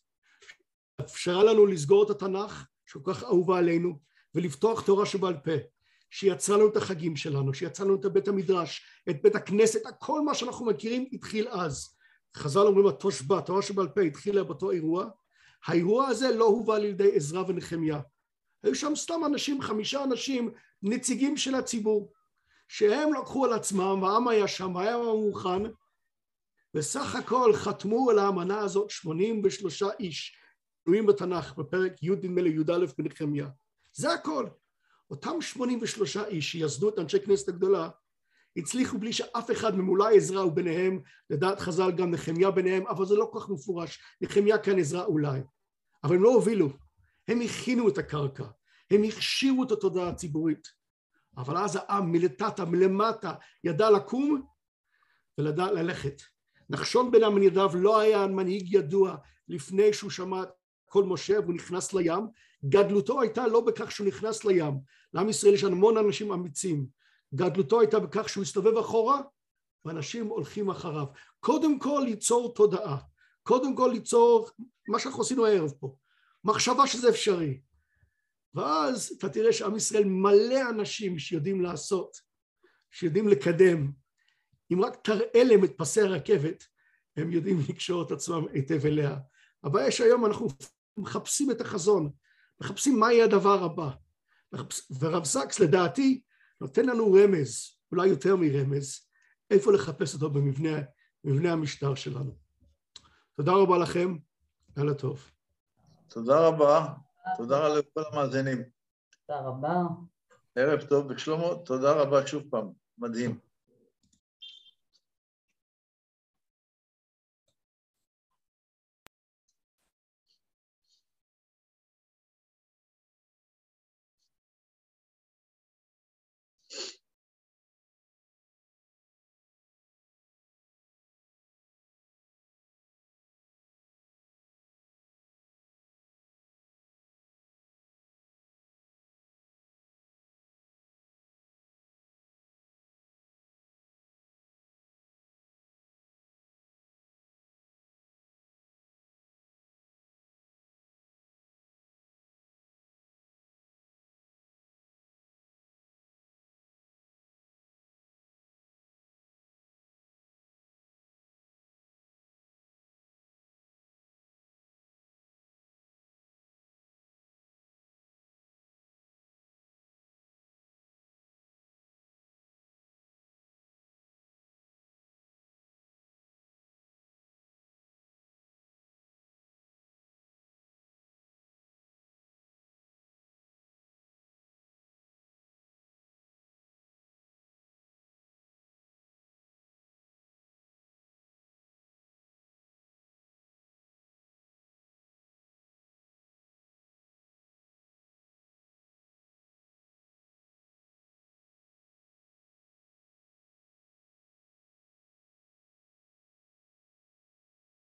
אפשרה לנו לסגור את התנ"ך, שכל כך אהובה עלינו, ולפתוח תורה שבעל פה, שיצרה לנו את החגים שלנו, שיצרה לנו את בית המדרש, את בית הכנסת, כל מה שאנחנו מכירים התחיל אז. חז"ל אומרים התושבע, התורה שבעל פה התחילה באותו אירוע, האירוע הזה לא הובא על ידי עזרא ונחמיה. היו שם סתם אנשים, חמישה אנשים, נציגים של הציבור, שהם לקחו על עצמם, והעם היה שם, היה מוכן, וסך הכל חתמו על האמנה הזאת 83 איש, תלויים בתנ"ך, בפרק י' נדמה לי י"א בנחמיה. זה הכל. אותם 83 איש שיסדו את אנשי כנסת הגדולה, הצליחו בלי שאף אחד אולי עזרא הוא ביניהם, לדעת חז"ל גם נחמיה ביניהם, אבל זה לא כל כך מפורש, נחמיה כאן עזרא אולי. אבל הם לא הובילו, הם הכינו את הקרקע, הם הכשירו את התודעה הציבורית. אבל אז העם מלטטה, מלמטה, ידע לקום ולדע ללכת. נחשון בן עמינדב לא היה מנהיג ידוע לפני שהוא שמע כל משה והוא נכנס לים, גדלותו הייתה לא בכך שהוא נכנס לים, לעם ישראל יש המון אנשים אמיצים, גדלותו הייתה בכך שהוא הסתובב אחורה ואנשים הולכים אחריו. קודם כל ליצור תודעה, קודם כל ליצור מה שאנחנו עשינו הערב פה, מחשבה שזה אפשרי. ואז אתה תראה שעם ישראל מלא אנשים שיודעים לעשות, שיודעים לקדם. אם רק תראה להם את פסי הרכבת, הם יודעים לקשור את עצמם היטב אליה. הבעיה שהיום אנחנו מחפשים את החזון, מחפשים מה יהיה הדבר הבא. ורב סקס לדעתי נותן לנו רמז, אולי יותר מרמז, איפה לחפש אותו במבנה, במבנה המשטר שלנו. תודה רבה לכם, לילה טוב. תודה רבה, תודה לכל המאזינים. תודה רבה. ערב טוב, ושלמה, תודה רבה שוב פעם, מדהים.